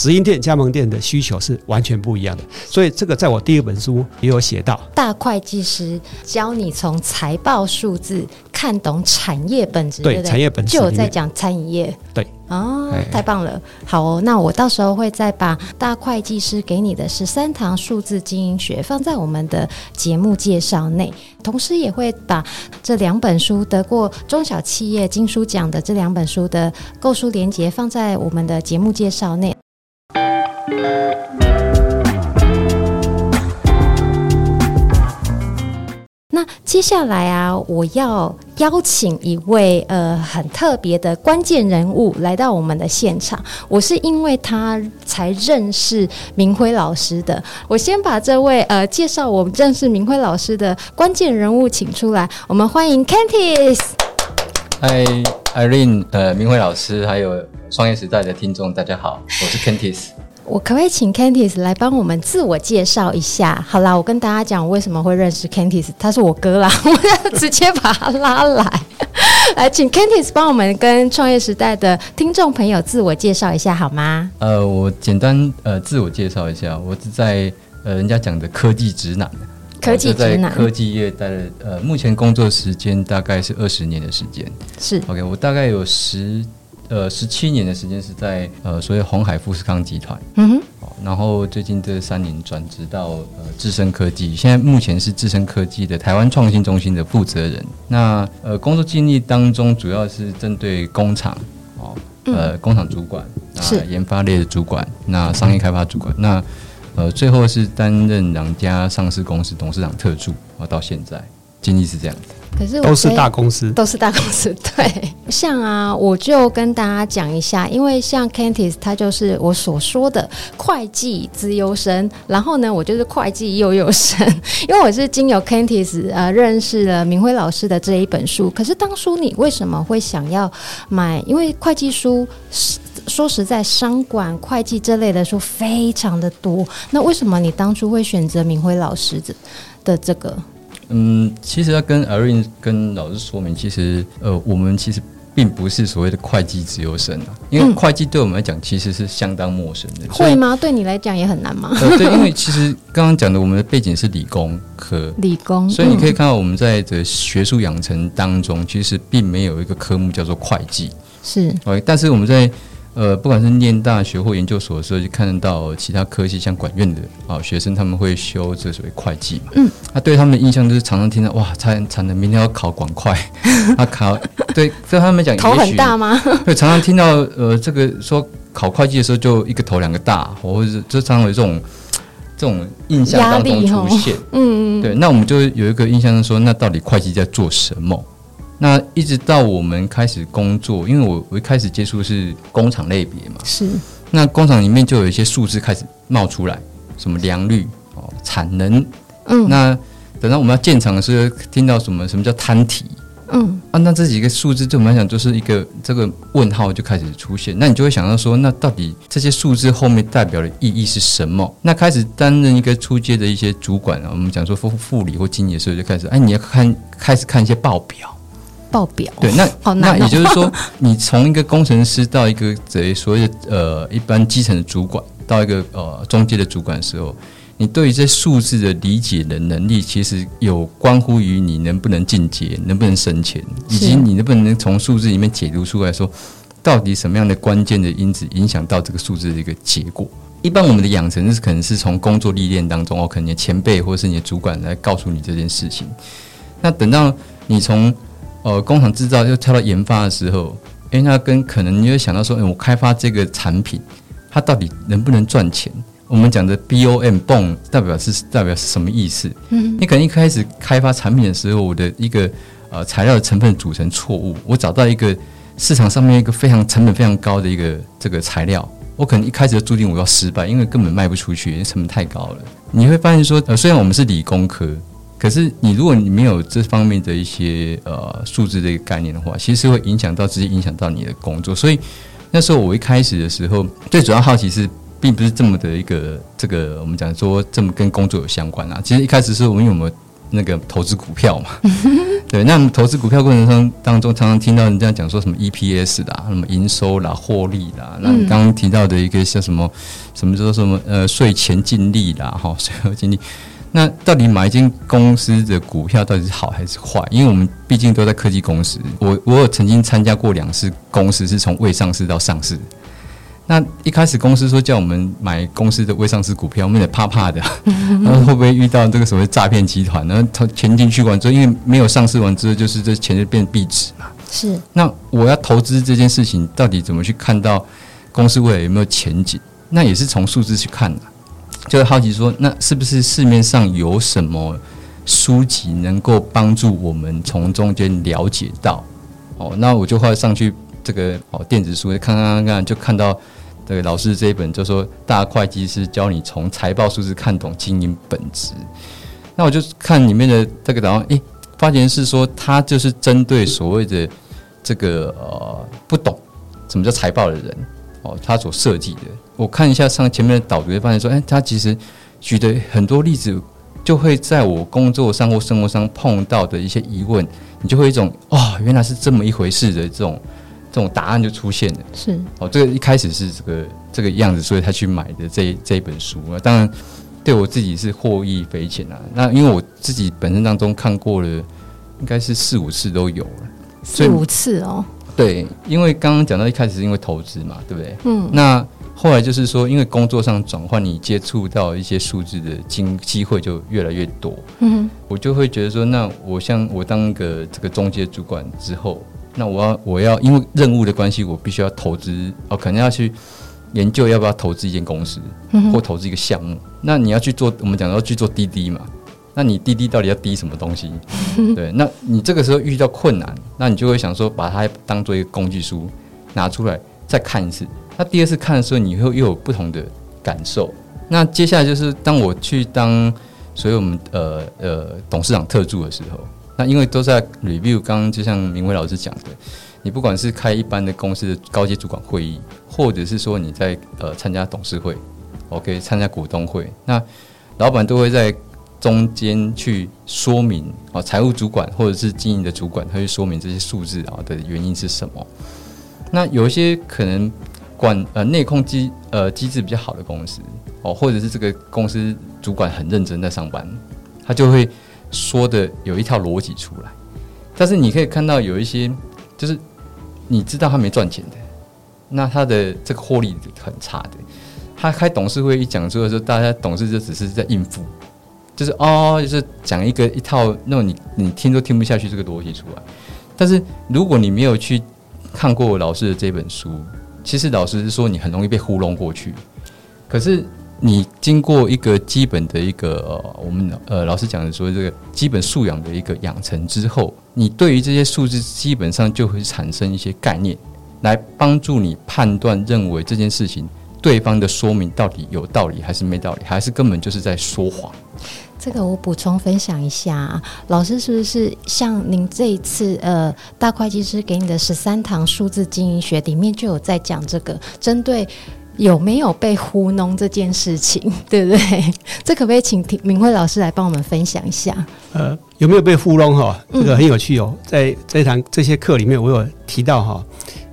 直营店、加盟店的需求是完全不一样的，所以这个在我第二本书也有写到。大会计师教你从财报数字看懂产业本质，对，产业本质就有在讲餐饮业。对，哦，太棒了。好哦，那我到时候会再把大会计师给你的十三堂数字经营学放在我们的节目介绍内，同时也会把这两本书得过中小企业金书奖的这两本书的购书连接放在我们的节目介绍内。那接下来啊，我要邀请一位呃很特别的关键人物来到我们的现场。我是因为他才认识明辉老师的。我先把这位呃介绍我们认识明辉老师的关键人物请出来，我们欢迎 Kentis。嗨，Irene，呃，明辉老师，还有创业时代的听众，大家好，我是 Kentis。我可不可以请 Kentis 来帮我们自我介绍一下？好啦，我跟大家讲我为什么会认识 Kentis，他是我哥啦，我要直接把他拉来，来请 Kentis 帮我们跟创业时代的听众朋友自我介绍一下好吗？呃，我简单呃自我介绍一下，我是在呃人家讲的科技直男，科技直男，在科技业待了呃目前工作时间大概是二十年的时间，是 OK，我大概有十。呃，十七年的时间是在呃，所谓红海富士康集团，嗯哼，然后最近这三年转职到呃智深科技，现在目前是智深科技的台湾创新中心的负责人。那呃，工作经历当中主要是针对工厂，哦，呃，工厂主管，是。研发类的主管，那商业开发主管，那呃，最后是担任两家上市公司董事长特助，啊，到现在经历是这样子。可是都是大公司，都是大公司。对，像啊，我就跟大家讲一下，因为像 Kentis 他就是我所说的会计资优生，然后呢，我就是会计优优生。因为我是经由 Cantis 呃认识了明辉老师的这一本书。可是当初你为什么会想要买？因为会计书说实在，商管会计这类的书非常的多。那为什么你当初会选择明辉老师的的这个？嗯，其实要跟 Irene 跟老师说明，其实呃，我们其实并不是所谓的会计资优生啊，因为会计对我们来讲其实是相当陌生的。嗯、会吗？对你来讲也很难吗？呃，对，因为其实刚刚讲的，我们的背景是理工科，理工，所以你可以看到我们在这学术养成当中，其实并没有一个科目叫做会计，是，但是我们在。呃，不管是念大学或研究所的时候，就看到其他科系，像管院的啊学生，他们会修这所谓会计嘛。嗯，他对他们的印象就是常常听到哇，惨惨的明天要考管会，他考对，对他们讲头很大吗？对，常常听到呃这个说考会计的时候就一个头两个大，或者是就常常有这种这种印象当中出现。嗯嗯，对，那我们就有一个印象是说，那到底会计在做什么？那一直到我们开始工作，因为我我一开始接触是工厂类别嘛，是。那工厂里面就有一些数字开始冒出来，什么良率哦，产能，嗯。那等到我们要建厂的时候，听到什么什么叫摊体，嗯。啊，那这几个数字对我们来讲就是一个这个问号就开始出现，那你就会想到说，那到底这些数字后面代表的意义是什么？那开始担任一个出街的一些主管啊，我们讲说副副理或经理的时候，就开始哎，你要看开始看一些报表。报表对，那、哦、那也就是说，你从一个工程师到一个这所谓的呃一般基层的主管，到一个呃中阶的主管的时候，你对于这数字的理解的能力，其实有关乎于你能不能进阶，能不能升迁，以及你能不能从数字里面解读出来说，到底什么样的关键的因子影响到这个数字的一个结果。一般我们的养成是可能是从工作历练当中哦，可能你的前辈或是你的主管来告诉你这件事情。那等到你从呃，工厂制造又跳到研发的时候，哎、欸，那跟可能你会想到说，哎、欸，我开发这个产品，它到底能不能赚钱？我们讲的 BOM，BOM 代表是代表是什么意思？嗯，你可能一开始开发产品的时候，我的一个呃材料的成分组成错误，我找到一个市场上面一个非常成本非常高的一个这个材料，我可能一开始就注定我要失败，因为根本卖不出去，因为成本太高了。你会发现说，呃，虽然我们是理工科。可是你如果你没有这方面的一些呃数字的一个概念的话，其实会影响到直接影响到你的工作。所以那时候我一开始的时候，最主要好奇是，并不是这么的一个这个我们讲说这么跟工作有相关啊。其实一开始是我们有没有那个投资股票嘛？对，那投资股票过程中当中，常常听到人家讲说什么 EPS 啦，什么营收啦、获利啦。那你刚刚提到的一个像什么什么叫什么呃税前净利啦，哈，税后净利。那到底买一间公司的股票到底是好还是坏？因为我们毕竟都在科技公司，我我有曾经参加过两次公司是从未上市到上市。那一开始公司说叫我们买公司的未上市股票，我们也怕怕的，然后会不会遇到这个所谓诈骗集团？然后他钱进去完之后，因为没有上市完之后，就是这钱就变壁纸嘛。是。那我要投资这件事情，到底怎么去看到公司未来有没有前景？那也是从数字去看的。就会好奇说，那是不是市面上有什么书籍能够帮助我们从中间了解到？哦，那我就会上去这个哦电子书看看看看，就看到这个老师这一本，就说大会计师教你从财报数字看懂经营本质。那我就看里面的这个档案，诶，发现是说他就是针对所谓的这个呃不懂什么叫财报的人。哦，他所设计的，我看一下上前面的导读，就发现说，哎，他其实举的很多例子，就会在我工作上或生活上碰到的一些疑问，你就会一种哦，原来是这么一回事的这种这种答案就出现了。是哦，这个一开始是这个这个样子，所以他去买的这这一本书啊，当然对我自己是获益匪浅啊。那因为我自己本身当中看过了，应该是四五次都有了，四五次哦。对，因为刚刚讲到一开始是因为投资嘛，对不对？嗯。那后来就是说，因为工作上转换，你接触到一些数字的机机会就越来越多。嗯。我就会觉得说，那我像我当个这个中介主管之后，那我要我要因为任务的关系，我必须要投资哦，可能要去研究要不要投资一间公司，或投资一个项目。那你要去做，我们讲要去做滴滴嘛。那你滴滴到底要滴什么东西？对，那你这个时候遇到困难，那你就会想说，把它当做一个工具书拿出来再看一次。那第二次看的时候，你会又有不同的感受。那接下来就是当我去当，所以我们呃呃董事长特助的时候，那因为都在 review，刚刚就像明辉老师讲的，你不管是开一般的公司的高级主管会议，或者是说你在呃参加董事会，OK，参加股东会，那老板都会在。中间去说明啊，财务主管或者是经营的主管，他去说明这些数字啊的原因是什么？那有一些可能管呃内控机呃机制比较好的公司哦，或者是这个公司主管很认真在上班，他就会说的有一套逻辑出来。但是你可以看到有一些就是你知道他没赚钱的，那他的这个获利很差的，他开董事会一讲出的时候，大家董事就只是在应付。就是哦，就是讲一个一套那种你你听都听不下去这个逻辑出来。但是如果你没有去看过老师的这本书，其实老师是说你很容易被糊弄过去。可是你经过一个基本的一个呃，我们呃老师讲的说这个基本素养的一个养成之后，你对于这些数字基本上就会产生一些概念，来帮助你判断认为这件事情对方的说明到底有道理还是没道理，还是根本就是在说谎。这个我补充分享一下啊，老师是不是像您这一次呃大会计师给你的十三堂数字经营学里面就有在讲这个针对有没有被糊弄这件事情，对不对？这可不可以请明慧老师来帮我们分享一下？呃，有没有被糊弄哈？这个很有趣哦，在这堂这些课里面，我有提到哈，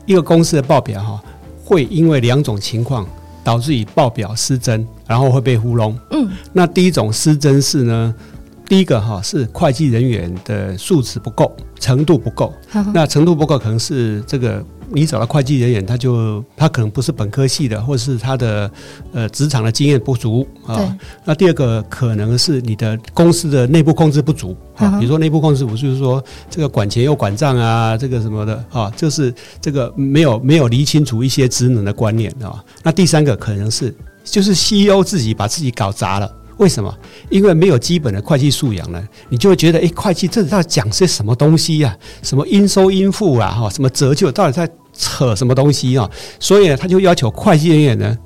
一个公司的报表哈，会因为两种情况。导致以报表失真，然后会被糊弄。嗯，那第一种失真是呢，第一个哈是会计人员的素质不够，程度不够。那程度不够，可能是这个。你找到会计人员，他就他可能不是本科系的，或者是他的呃职场的经验不足啊。那第二个可能是你的公司的内部控制不足啊。比如说内部控制不足，就是说这个管钱又管账啊，这个什么的啊，就是这个没有没有理清楚一些职能的观念啊。那第三个可能是就是 CEO 自己把自己搞砸了。为什么？因为没有基本的会计素养呢，你就会觉得，哎，会计这到底讲些什么东西呀？什么应收应付啊，哈，什么折旧，到底在扯什么东西啊？所以呢，他就要求会计人员呢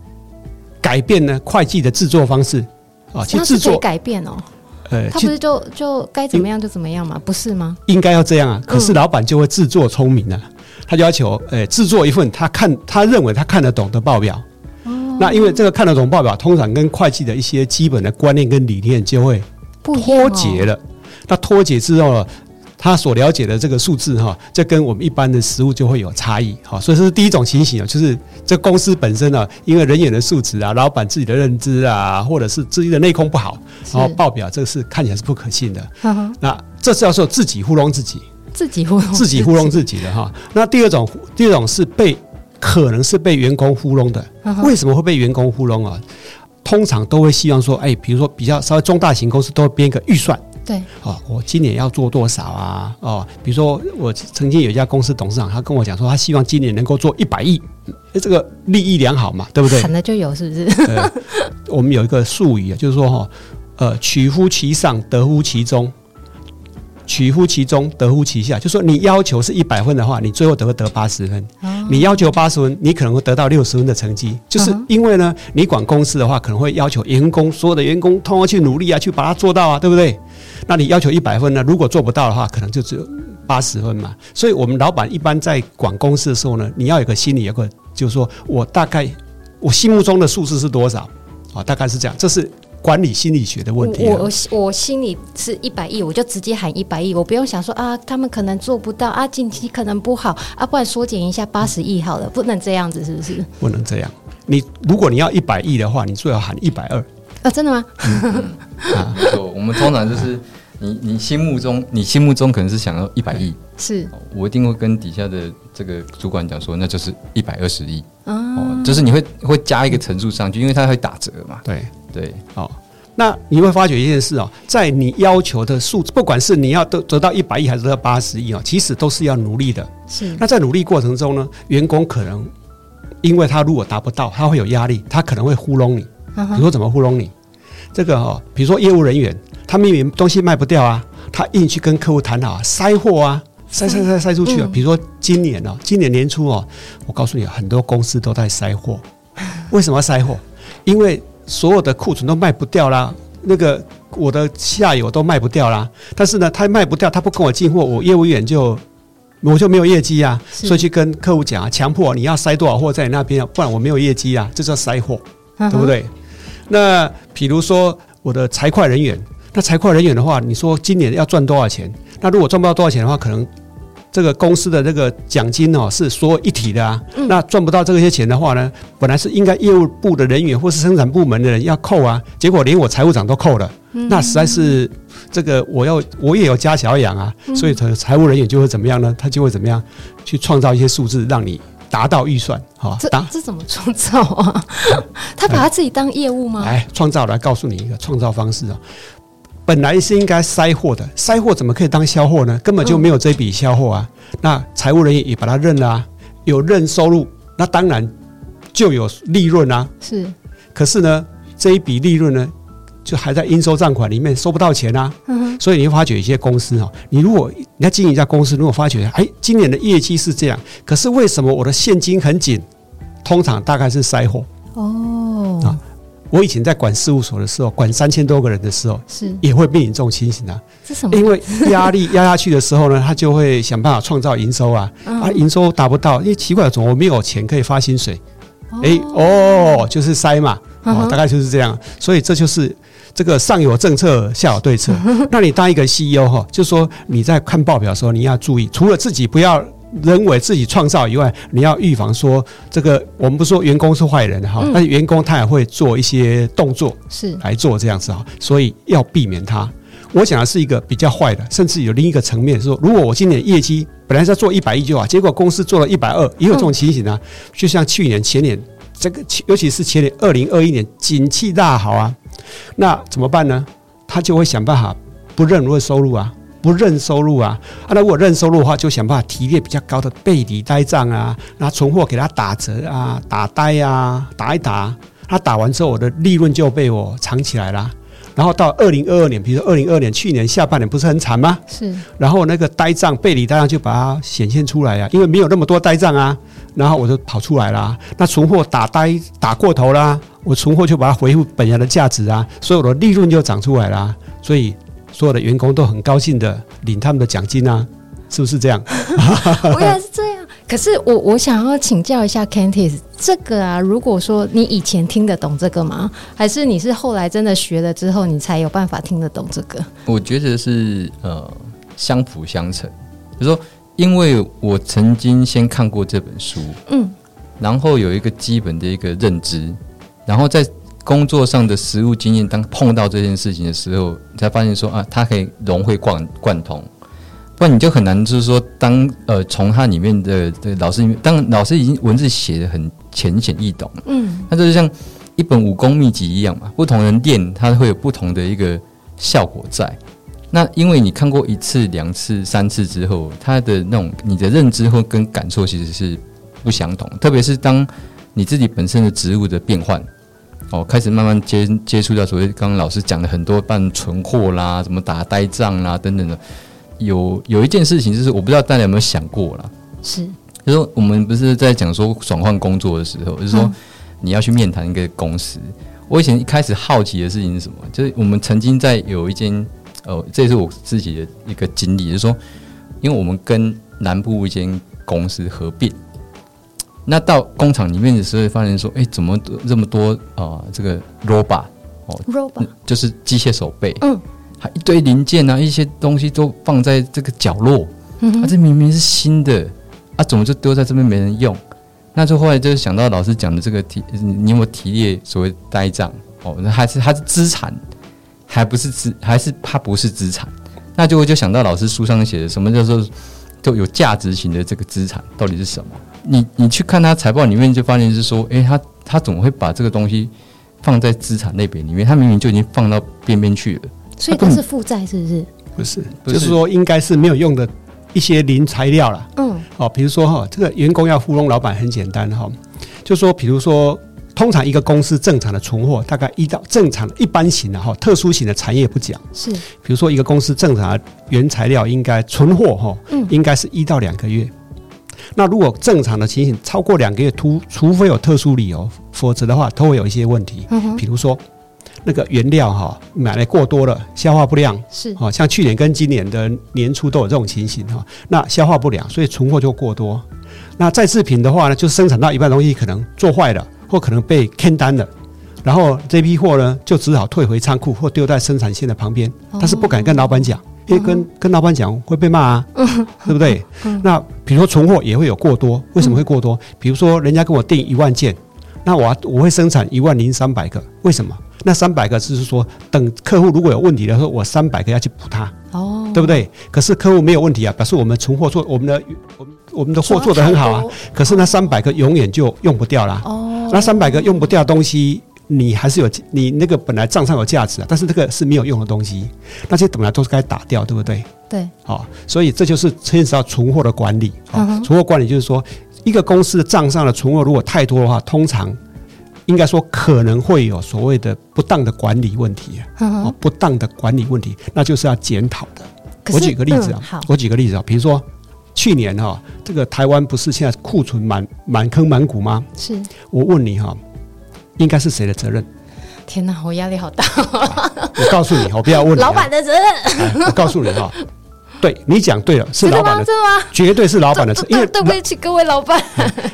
改变呢会计的制作方式啊，去制作改变哦。呃，他不是就就该怎么样就怎么样吗？不是吗？应该要这样啊。可是老板就会自作聪明了，嗯、他就要求，呃，制作一份他看他认为他看得懂的报表。哦。那因为这个看得懂报表，通常跟会计的一些基本的观念跟理念就会脱节了。那脱节之后呢？他所了解的这个数字哈，这跟我们一般的实物就会有差异哈，所以这是第一种情形啊，就是这公司本身呢，因为人员的素质啊，老板自己的认知啊，或者是自己的内控不好，然后报表这个是看起来是不可信的。那这是要说自己糊弄自己，自己糊弄自己糊弄自己的哈。那第二种，第二种是被可能是被员工糊弄的。为什么会被员工糊弄啊？通常都会希望说，哎，比如说比较稍微中大型公司都会编一个预算。对，哦，我今年要做多少啊？哦，比如说我曾经有一家公司董事长，他跟我讲说，他希望今年能够做一百亿，这个利益良好嘛，对不对？喊了就有，是不是？呃，我们有一个术语啊，就是说哈，呃，取乎其上，得乎其中。取乎其中，得乎其下，就说你要求是一百分的话，你最后得会得八十分；你要求八十分，你可能会得到六十分的成绩。就是因为呢，你管公司的话，可能会要求员工所有的员工通过去努力啊，去把它做到啊，对不对？那你要求一百分呢？如果做不到的话，可能就只有八十分嘛。所以我们老板一般在管公司的时候呢，你要有个心里有个，就是说我大概我心目中的数字是多少啊？大概是这样，这是。管理心理学的问题，我我心里是一百亿，我就直接喊一百亿，我不用想说啊，他们可能做不到啊，近期可能不好啊，不然缩减一下八十亿好了，不能这样子，是不是？不能这样。你如果你要一百亿的话，你最好喊一百二啊，真的吗？嗯、啊，我们通常就是你你心目中你心目中可能是想要一百亿，是我一定会跟底下的这个主管讲说，那就是一百二十亿哦，就是你会会加一个乘数上去，因为它会打折嘛，对。对，好，那你会发觉一件事哦，在你要求的数字，不管是你要得得到一百亿还是得到八十亿哦，其实都是要努力的。是，那在努力过程中呢，员工可能因为他如果达不到，他会有压力，他可能会糊弄你。比如说怎么糊弄你？这个哦，比如说业务人员，他明明东西卖不掉啊，他硬去跟客户谈好啊，塞货啊，塞塞塞塞出去啊。比如说今年哦，今年年初哦，我告诉你，很多公司都在塞货。为什么要塞货？因为所有的库存都卖不掉啦，那个我的下游都卖不掉啦。但是呢，他卖不掉，他不跟我进货，我业务员就我就没有业绩啊。所以去跟客户讲啊，强迫你要塞多少货在你那边，不然我没有业绩啊，这叫塞货，对不对？那比如说我的财会人员，那财会人员的话，你说今年要赚多少钱？那如果赚不到多少钱的话，可能。这个公司的这个奖金哦，是所有一体的啊。嗯、那赚不到这些钱的话呢，本来是应该业务部的人员或是生产部门的人要扣啊，结果连我财务长都扣了。嗯、那实在是这个我要我也有家小养啊，嗯、所以财财务人员就会怎么样呢？他就会怎么样去创造一些数字，让你达到预算。好，这这怎么创造啊？他把他自己当业务吗？来创造，来告诉你一个创造方式啊。本来是应该塞货的，塞货怎么可以当销货呢？根本就没有这笔销货啊！嗯、那财务人员也把它认了啊，有认收入，那当然就有利润啊。是，可是呢，这一笔利润呢，就还在应收账款里面收不到钱啊。所以你会发觉一些公司哈，你如果你要经营一家公司，如果发觉哎，今年的业绩是这样，可是为什么我的现金很紧？通常大概是塞货。哦。啊。我以前在管事务所的时候，管三千多个人的时候，是也会面临这种情形啊。是什么？因为压力 压下去的时候呢，他就会想办法创造营收啊。啊，营收达不到，因为奇怪，总我没有钱可以发薪水。哎哦，就是塞嘛，哦，大概就是这样。所以这就是这个上有政策，下有对策。那你当一个 CEO 哈，就说你在看报表的时候，你要注意，除了自己不要。认为自己创造以外，你要预防说这个，我们不说员工是坏人哈，但是员工他也会做一些动作是来做这样子哈，所以要避免他。我讲的是一个比较坏的，甚至有另一个层面是说，如果我今年业绩本来是要做一百亿就好，结果公司做了一百二，也有这种情形啊。就像去年、前年这个，尤其是前年二零二一年景气大好啊，那怎么办呢？他就会想办法不认为收入啊。不认收入啊，啊，那如果认收入的话，就想办法提列比较高的备抵呆账啊，那存货给他打折啊，打呆啊，打一打，他打完之后，我的利润就被我藏起来了。然后到二零二二年，比如说二零二二年去年下半年不是很惨吗？是。然后那个呆账备抵呆账就把它显现出来啊，因为没有那么多呆账啊，然后我就跑出来了。那存货打呆打过头啦，我存货就把它恢复本来的价值啊，所以我的利润就涨出来了。所以所有的员工都很高兴的领他们的奖金啊，是不是这样？我也是这样。可是我我想要请教一下 Kentis，这个啊，如果说你以前听得懂这个吗？还是你是后来真的学了之后，你才有办法听得懂这个？我觉得是呃相辅相成，就是说，因为我曾经先看过这本书，嗯，然后有一个基本的一个认知，然后在工作上的实务经验，当碰到这件事情的时候，你才发现说啊，它可以融会贯贯通。不然你就很难，就是说当，当呃从它里面的的老师里面，当老师已经文字写的很浅显易懂，嗯，那就是像一本武功秘籍一样嘛，不同人练，它会有不同的一个效果在。那因为你看过一次、两次、三次之后，它的那种你的认知或跟感受其实是不相同。特别是当你自己本身的职务的变换，哦，开始慢慢接接触到所谓刚刚老师讲的很多办存货啦、怎么打呆账啦等等的。有有一件事情，就是我不知道大家有没有想过啦，是，就是说我们不是在讲说转换工作的时候，就是说你要去面谈一个公司。我以前一开始好奇的事情是什么？就是我们曾经在有一间，呃，这是我自己的一个经历，就是说，因为我们跟南部一间公司合并，那到工厂里面的时候，发现说，哎，怎么这么多啊？这个 robot 哦，robot 就是机械手背，嗯。还一堆零件啊，一些东西都放在这个角落。嗯，啊，这明明是新的，啊，怎么就丢在这边没人用？那就后来就想到老师讲的这个提，你有没有提列所谓呆账？哦，那还是它是资产，还不是资，还是它不是资产？那就就想到老师书上写的什么叫做就有价值型的这个资产到底是什么？你你去看他财报里面就发现是说，诶，他他怎么会把这个东西放在资产类别里面？他明明就已经放到边边去了。所以它是负债，是不是？不是，就是说应该是没有用的一些零材料了。嗯，哦，比如说哈，这个员工要糊弄老板很简单哈，就说比如说，通常一个公司正常的存货大概一到正常一般型的哈，特殊型的产业不讲。是，比如说一个公司正常的原材料应该存货哈，嗯，应该是一到两个月。那如果正常的情形超过两个月，除除非有特殊理由，否则的话都会有一些问题。嗯，比如说。那个原料哈买来过多了，消化不良是哦，像去年跟今年的年初都有这种情形哈，那消化不良，所以存货就过多。那再制品的话呢，就生产到一半东西可能做坏了，或可能被坑单了，然后这批货呢就只好退回仓库或丢在生产线的旁边，但是不敢跟老板讲，因为跟跟老板讲会被骂啊，对不对？那比如说存货也会有过多，为什么会过多？比如说人家跟我订一万件，那我我会生产一万零三百个，为什么？那三百个就是说，等客户如果有问题的时候，我三百个要去补它，哦，对不对？可是客户没有问题啊，表示我们存货做我们的我们我们的货做得很好啊。可是那三百个永远就用不掉了。哦，那三百个用不掉的东西，你还是有你那个本来账上有价值啊，但是这个是没有用的东西，那些本来都是该打掉，对不对？对，好，所以这就是牵扯到存货的管理啊。存货管理就是说，一个公司的账上的存货如果太多的话，通常。应该说可能会有所谓的不当的管理问题啊，不当的管理问题，那就是要检讨的。我举个例子啊，我举个例子啊，比如说去年哈，这个台湾不是现在库存满满坑满谷吗？是。我问你哈，应该是谁的责任？天哪，我压力好大。我告诉你，我不要问你。老板的责任。我告诉你哈，对你讲对了，是老板的责任吗，绝对是老板的责任。因为对不起各位老板，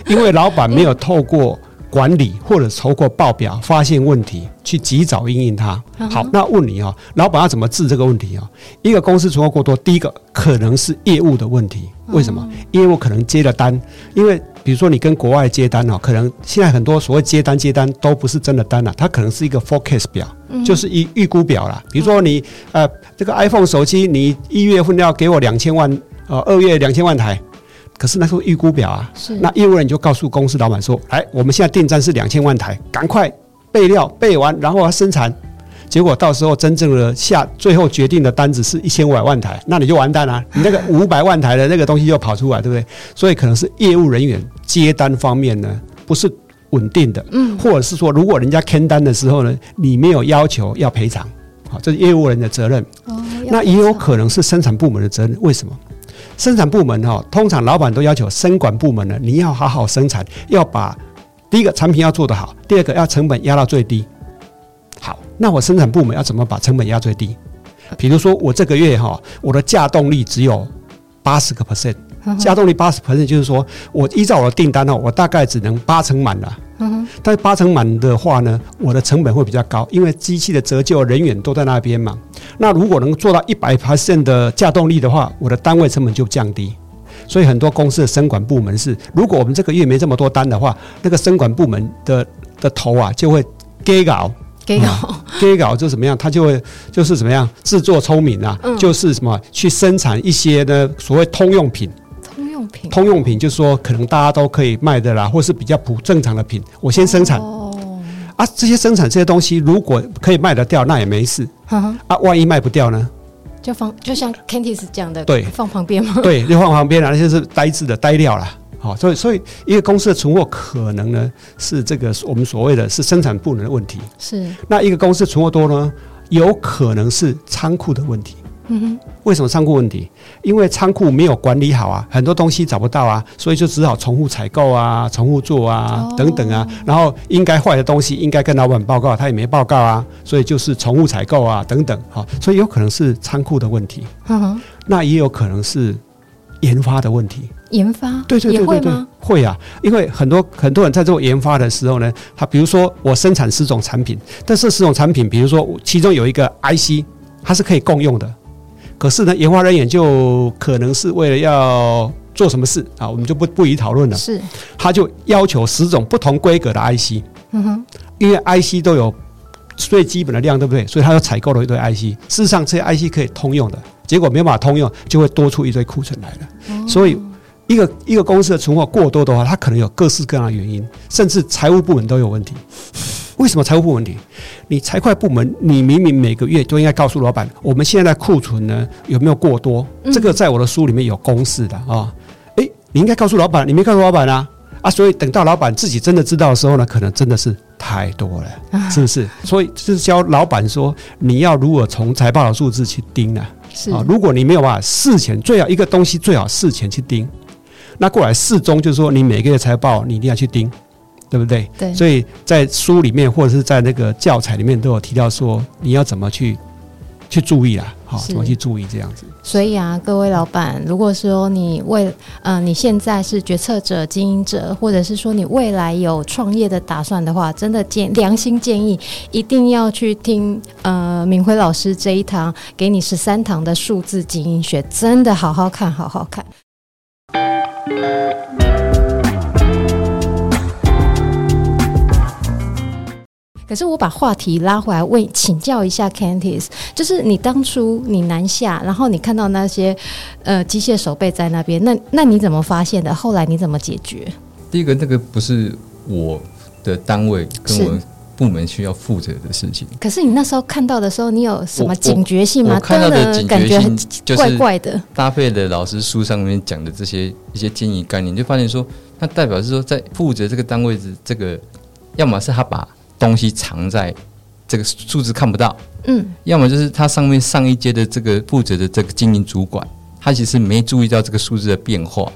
因为老板没有透过。管理或者透过报表发现问题，去及早应应它。好，那问你啊，老板要怎么治这个问题啊？一个公司存货过多，第一个可能是业务的问题。为什么？业务可能接了单，因为比如说你跟国外接单哦，可能现在很多所谓接单接单都不是真的单了，它可能是一个 forecast 表，就是一预估表啦。比如说你呃这个 iPhone 手机，你一月份要给我两千万，呃二月两千万台。可是那时候预估表啊，是那业务人就告诉公司老板说：“哎，我们现在订单是两千万台，赶快备料备完，然后要生产。结果到时候真正的下最后决定的单子是一千五百万台，那你就完蛋了，你那个五百万台的那个东西就跑出来，对不对？所以可能是业务人员接单方面呢不是稳定的，嗯，或者是说如果人家签单的时候呢，你没有要求要赔偿，好，这是业务人的责任。哦，那也有可能是生产部门的责任，为什么？生产部门哈，通常老板都要求生管部门呢，你要好好生产，要把第一个产品要做得好，第二个要成本压到最低。好，那我生产部门要怎么把成本压最低？比如说我这个月哈，我的稼动力只有八十个 percent，稼动力八十 percent 就是说我依照我的订单哦，我大概只能八成满了。但是八成满的话呢，我的成本会比较高，因为机器的折旧、人员都在那边嘛。那如果能做到一百 percent 的稼动力的话，我的单位成本就降低。所以很多公司的生管部门是，如果我们这个月没这么多单的话，那个生管部门的的头啊就会给搞，给搞，给搞就怎么样？他就会就是怎么样自作聪明啊，嗯、就是什么去生产一些呢所谓通用品。通用品，通用品就是说可能大家都可以卖的啦，或是比较普正常的品，我先生产。哦。啊，这些生产这些东西如果可以卖得掉，那也没事。啊，万一卖不掉呢？就放，就像 Candice 讲的，对，放旁边吗？对，就放旁边了，那些是呆滞的呆料了。好，所以所以一个公司的存货可能呢是这个我们所谓的是生产部门的问题。是。那一个公司存货多呢，有可能是仓库的问题。嗯哼，为什么仓库问题？因为仓库没有管理好啊，很多东西找不到啊，所以就只好重复采购啊，重复做啊，等等啊。然后应该坏的东西应该跟老板报告，他也没报告啊，所以就是重复采购啊，等等。好，所以有可能是仓库的问题。嗯哼，那也有可能是研发的问题。研发？对对对对对，会啊，因为很多很多人在做研发的时候呢，他比如说我生产十种产品，但是十种产品，比如说其中有一个 IC，它是可以共用的。可是呢，研发人员就可能是为了要做什么事啊，我们就不不予讨论了。是，他就要求十种不同规格的 IC。嗯哼，因为 IC 都有最基本的量，对不对？所以他就采购了一堆 IC。事实上，这些 IC 可以通用的，结果没办法通用，就会多出一堆库存来了。哦、所以，一个一个公司的存货过多的话，它可能有各式各样的原因，甚至财务部门都有问题。为什么财务部问题？你财会部门，你明明每个月都应该告诉老板，我们现在库存呢有没有过多？这个在我的书里面有公式的啊。诶，你应该告诉老板，你没告诉老板啊啊！所以等到老板自己真的知道的时候呢，可能真的是太多了，是不是？所以就是教老板说，你要如何从财报的数字去盯呢？是啊，如果你没有办法事前，最好一个东西最好事前去盯，那过来四中就是说，你每个月财报你一定要去盯。对不对？对，所以在书里面或者是在那个教材里面都有提到说，你要怎么去去注意啊？好，怎么去注意这样子？所以啊，各位老板，如果说你为呃你现在是决策者、经营者，或者是说你未来有创业的打算的话，真的建良心建议，一定要去听呃明辉老师这一堂给你十三堂的数字经营学，真的好好看，好好看。可是我把话题拉回来问，请教一下 Candice，就是你当初你南下，然后你看到那些呃机械手背在那边，那那你怎么发现的？后来你怎么解决？第一个，那个不是我的单位跟我们部门需要负责的事情。可是你那时候看到的时候，你有什么警觉性吗？我我看到的警觉性就是怪怪的，搭配的老师书上面讲的这些一些经营概念，就发现说，那代表是说，在负责这个单位的这个，要么是他把东西藏在这个数字看不到，嗯，要么就是他上面上一阶的这个负责的这个经营主管，他其实没注意到这个数字的变化，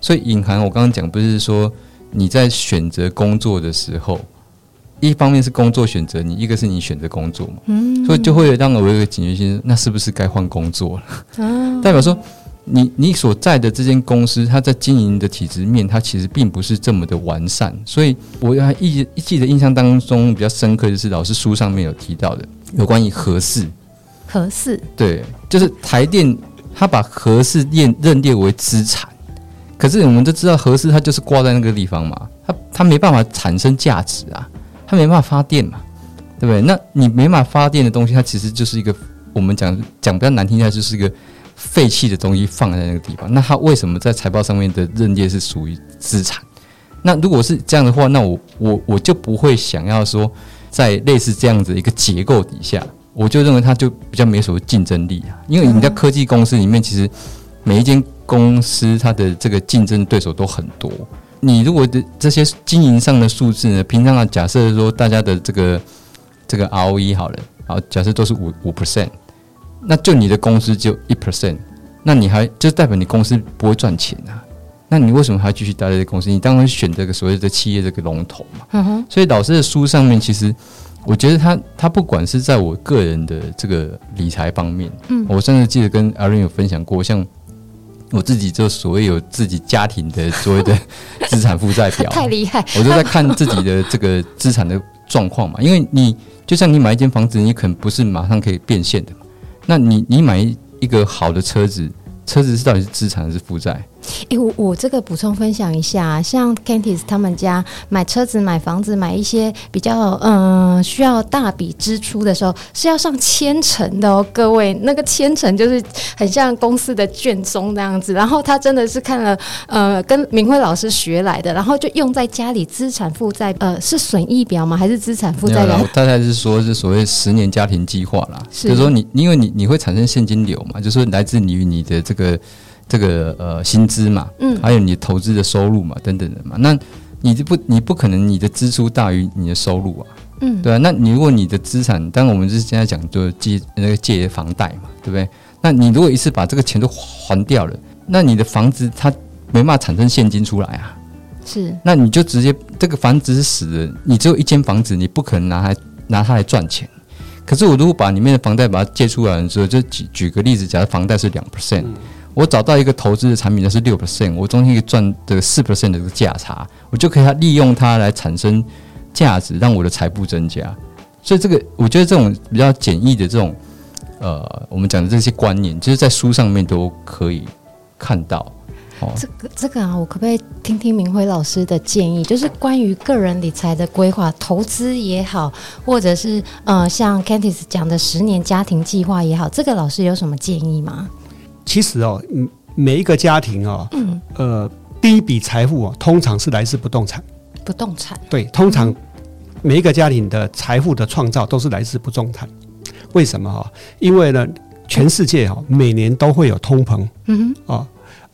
所以隐含我刚刚讲不是说你在选择工作的时候，一方面是工作选择你，一个是你选择工作嘛，嗯，所以就会让我有一个警觉心，那是不是该换工作了？啊，代表说。你你所在的这间公司，它在经营的体制面，它其实并不是这么的完善。所以我还一一记得印象当中比较深刻，就是老师书上面有提到的有关于核四。核四对，就是台电它把核四认认列为资产，可是我们都知道核四它就是挂在那个地方嘛，它它没办法产生价值啊，它没办法发电嘛，对不对？那你没办法发电的东西，它其实就是一个我们讲讲比较难听一下，就是一个。废弃的东西放在那个地方，那它为什么在财报上面的认列是属于资产？那如果是这样的话，那我我我就不会想要说，在类似这样子一个结构底下，我就认为它就比较没什么竞争力啊。因为你在科技公司里面，其实每一间公司它的这个竞争对手都很多。你如果的这些经营上的数字呢，平常啊，假设说大家的这个这个 ROE 好了，好，假设都是五五 percent。那就你的公司只有一 percent，那你还就代表你公司不会赚钱啊？那你为什么还要继续待在这个公司？你当然选这个所谓的企业这个龙头嘛。嗯哼。所以老师的书上面，其实我觉得他他不管是在我个人的这个理财方面，嗯，我甚至记得跟 Irene 有分享过，像我自己就所谓有自己家庭的所谓的 资产负债表，太厉害，我就在看自己的这个资产的状况嘛。因为你就像你买一间房子，你可能不是马上可以变现的嘛。那你你买一个好的车子，车子是到底是资产还是负债？诶、欸，我我这个补充分享一下，像 Cantis 他们家买车子、买房子、买一些比较嗯、呃、需要大笔支出的时候，是要上千层的哦，各位，那个千层就是很像公司的卷宗那样子。然后他真的是看了呃跟明辉老师学来的，然后就用在家里资产负债呃是损益表吗？还是资产负债表？大概是说是所谓十年家庭计划啦，是就是说你因为你你会产生现金流嘛，就是说来自于你的这个。这个呃薪资嘛，嗯，还有你投资的收入嘛，等等的嘛，那你就不你不可能你的支出大于你的收入啊，嗯，对啊，那你如果你的资产，当然我们是现在讲就借那个借房贷嘛，对不对？那你如果一次把这个钱都还掉了，那你的房子它没办法产生现金出来啊，是，那你就直接这个房子是死的，你只有一间房子，你不可能拿它拿它来赚钱。可是我如果把里面的房贷把它借出来的时候，就举举个例子，假如房贷是两 percent。嗯我找到一个投资的产品，那是六 percent，我中间可以赚的四 percent 的这个价差，我就可以利用它来产生价值，让我的财富增加。所以这个，我觉得这种比较简易的这种，呃，我们讲的这些观念，就是在书上面都可以看到。哦，这个这个啊，我可不可以听听明辉老师的建议？就是关于个人理财的规划，投资也好，或者是呃，像 Candice 讲的十年家庭计划也好，这个老师有什么建议吗？其实哦，每一个家庭哦，嗯，呃，第一笔财富哦，通常是来自不动产。不动产。对，通常每一个家庭的财富的创造都是来自不动产。为什么哈？因为呢，全世界哈每年都会有通膨。嗯哼。啊，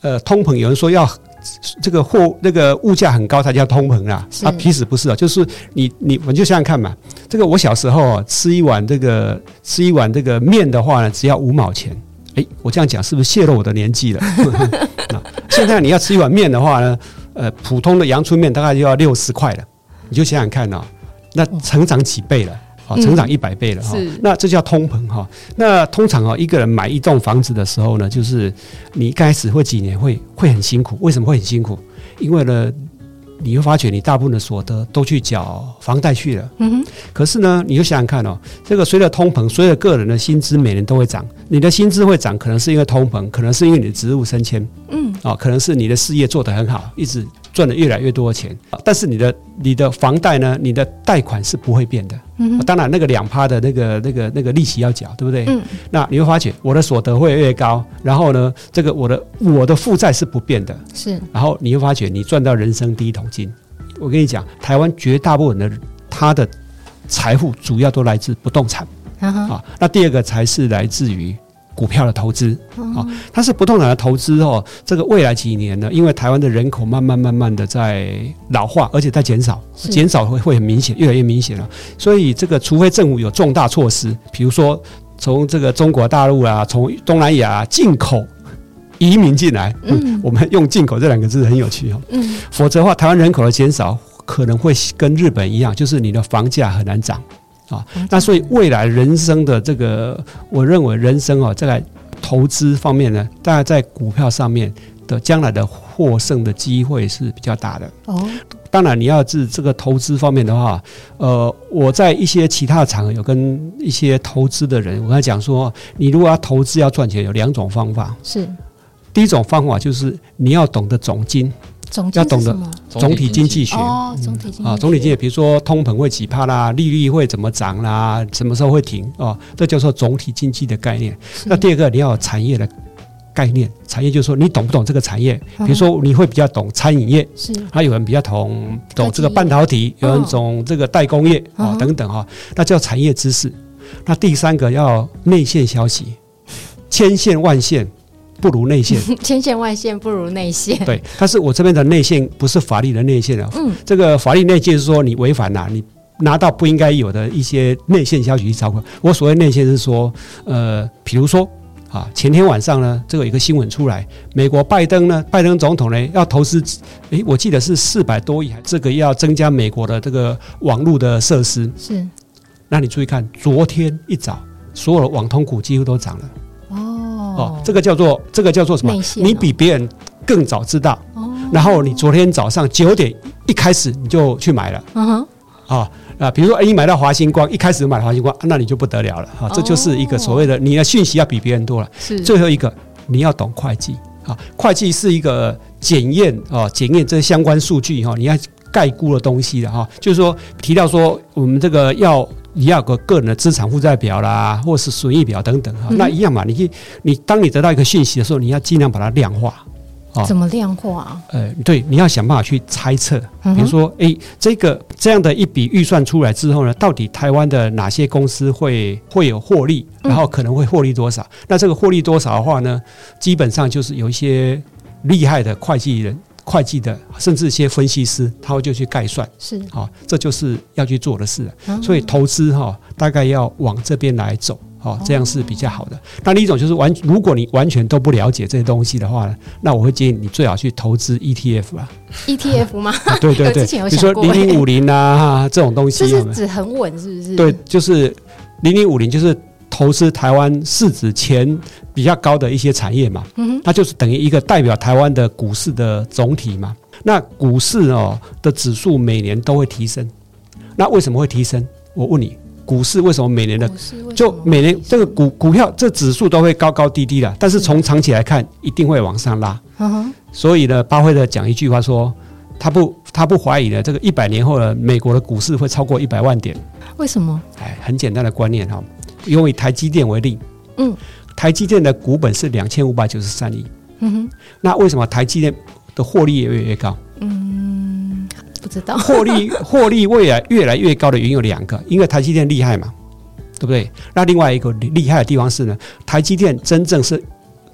呃，通膨有人说要这个货那个物价很高才叫通膨啊，啊，其实不是啊，就是你你我就想想看嘛，这个我小时候啊吃一碗这个吃一碗这个面的话呢，只要五毛钱。诶，我这样讲是不是泄露我的年纪了？那现在你要吃一碗面的话呢，呃，普通的阳春面大概就要六十块了。你就想想看哦，那成长几倍了？啊，成长一百倍了哈。那这叫通膨哈。那通常啊，一个人买一栋房子的时候呢，就是你一开始会几年会会很辛苦。为什么会很辛苦？因为呢。你会发觉，你大部分的所得都去缴房贷去了。嗯哼。可是呢，你就想想看哦，这个随着通膨，随着个人的薪资每年都会涨。你的薪资会涨，可能是因为通膨，可能是因为你的职务升迁。嗯。哦，可能是你的事业做得很好，一直赚的越来越多的钱。但是你的你的房贷呢？你的贷款是不会变的。嗯。当然，那个两趴的那个那个那个利息要缴，对不对？嗯。那你会发觉，我的所得会越高，然后呢，这个我的我的负债是不变的。是。然后你会发觉，你赚到人生第一桶金。我跟你讲，台湾绝大部分的他的财富主要都来自不动产。啊。那第二个才是来自于。股票的投资啊，它是不动产的投资哦。这个未来几年呢，因为台湾的人口慢慢慢慢的在老化，而且在减少，减少会会很明显，越来越明显了。所以这个，除非政府有重大措施，比如说从这个中国大陆啊，从东南亚进口移民进来，嗯，我们用“进口”这两个字很有趣哦。嗯，否则的话，台湾人口的减少可能会跟日本一样，就是你的房价很难涨。啊，那所以未来人生的这个，我认为人生啊，在投资方面呢，大概在股票上面的将来的获胜的机会是比较大的。哦，当然你要是这个投资方面的话，呃，我在一些其他的场合有跟一些投资的人，我跟他讲说，你如果要投资要赚钱，有两种方法。是，第一种方法就是你要懂得总经。要懂得总体经济学哦，总体经济啊，总体经济，比如说通膨会几趴啦，利率会怎么涨啦，什么时候会停哦，这叫做总体经济的概念。那第二个你要有产业的概念，产业就是说你懂不懂这个产业？比如说你会比较懂餐饮业，是，还有人比较懂懂这个半导体，有人懂这个代工业啊等等哈，那叫产业知识。那第三个要内线消息，千线万线。不如内线，千线万线不如内线。对，但是我这边的内线不是法律的内线啊。嗯，这个法律内线是说你违反了，你拿到不应该有的一些内线消息去操控。我所谓内线是说，呃，比如说啊，前天晚上呢，这个有一个新闻出来，美国拜登呢，拜登总统呢要投资，诶，我记得是四百多亿，这个要增加美国的这个网络的设施。是。那你注意看，昨天一早所有的网通股几乎都涨了。哦哦，这个叫做这个叫做什么？哦、你比别人更早知道。哦。然后你昨天早上九点一开始你就去买了。嗯哼。啊啊，比如说，哎，你买到华星光，一开始买华星光，那你就不得了了。哈，这就是一个所谓的你的讯息要比别人多了。是。最后一个，你要懂会计。啊，会计是一个检验啊，检验这相关数据哈，你要概估的东西的哈。就是说提到说，我们这个要你要有个个人的资产负债表啦，或是损益表等等哈，那一样嘛。你你当你得到一个信息的时候，你要尽量把它量化。怎么量化？呃，对，你要想办法去猜测。比如说，哎，这个这样的一笔预算出来之后呢，到底台湾的哪些公司会会有获利，然后可能会获利多少？那这个获利多少的话呢，基本上就是有一些厉害的会计人、会计的，甚至一些分析师，他会就去概算。是，好，这就是要去做的事。所以投资哈，大概要往这边来走。哦，这样是比较好的。那另一种就是完，如果你完全都不了解这些东西的话呢，那我会建议你最好去投资 ETF 啊。ETF 吗？对 对对，比如说零零五零啊，这种东西，就是指很稳，是不是？对，就是零零五零，就是投资台湾市值前比较高的一些产业嘛。嗯哼，那就是等于一个代表台湾的股市的总体嘛。那股市哦的指数每年都会提升，那为什么会提升？我问你。股市为什么每年的就每年这个股股票这指数都会高高低低的，但是从长期来看一定会往上拉。所以呢，巴菲特讲一句话说，他不他不怀疑呢，这个一百年后呢，美国的股市会超过一百万点。为什么？哎，很简单的观念哈，用以台积电为例，嗯，台积电的股本是两千五百九十三亿，嗯哼，那为什么台积电的获利也越来越高？嗯。不知道获利 获利未来越来越高的原因有两个，因为台积电厉害嘛，对不对？那另外一个厉害的地方是呢，台积电真正是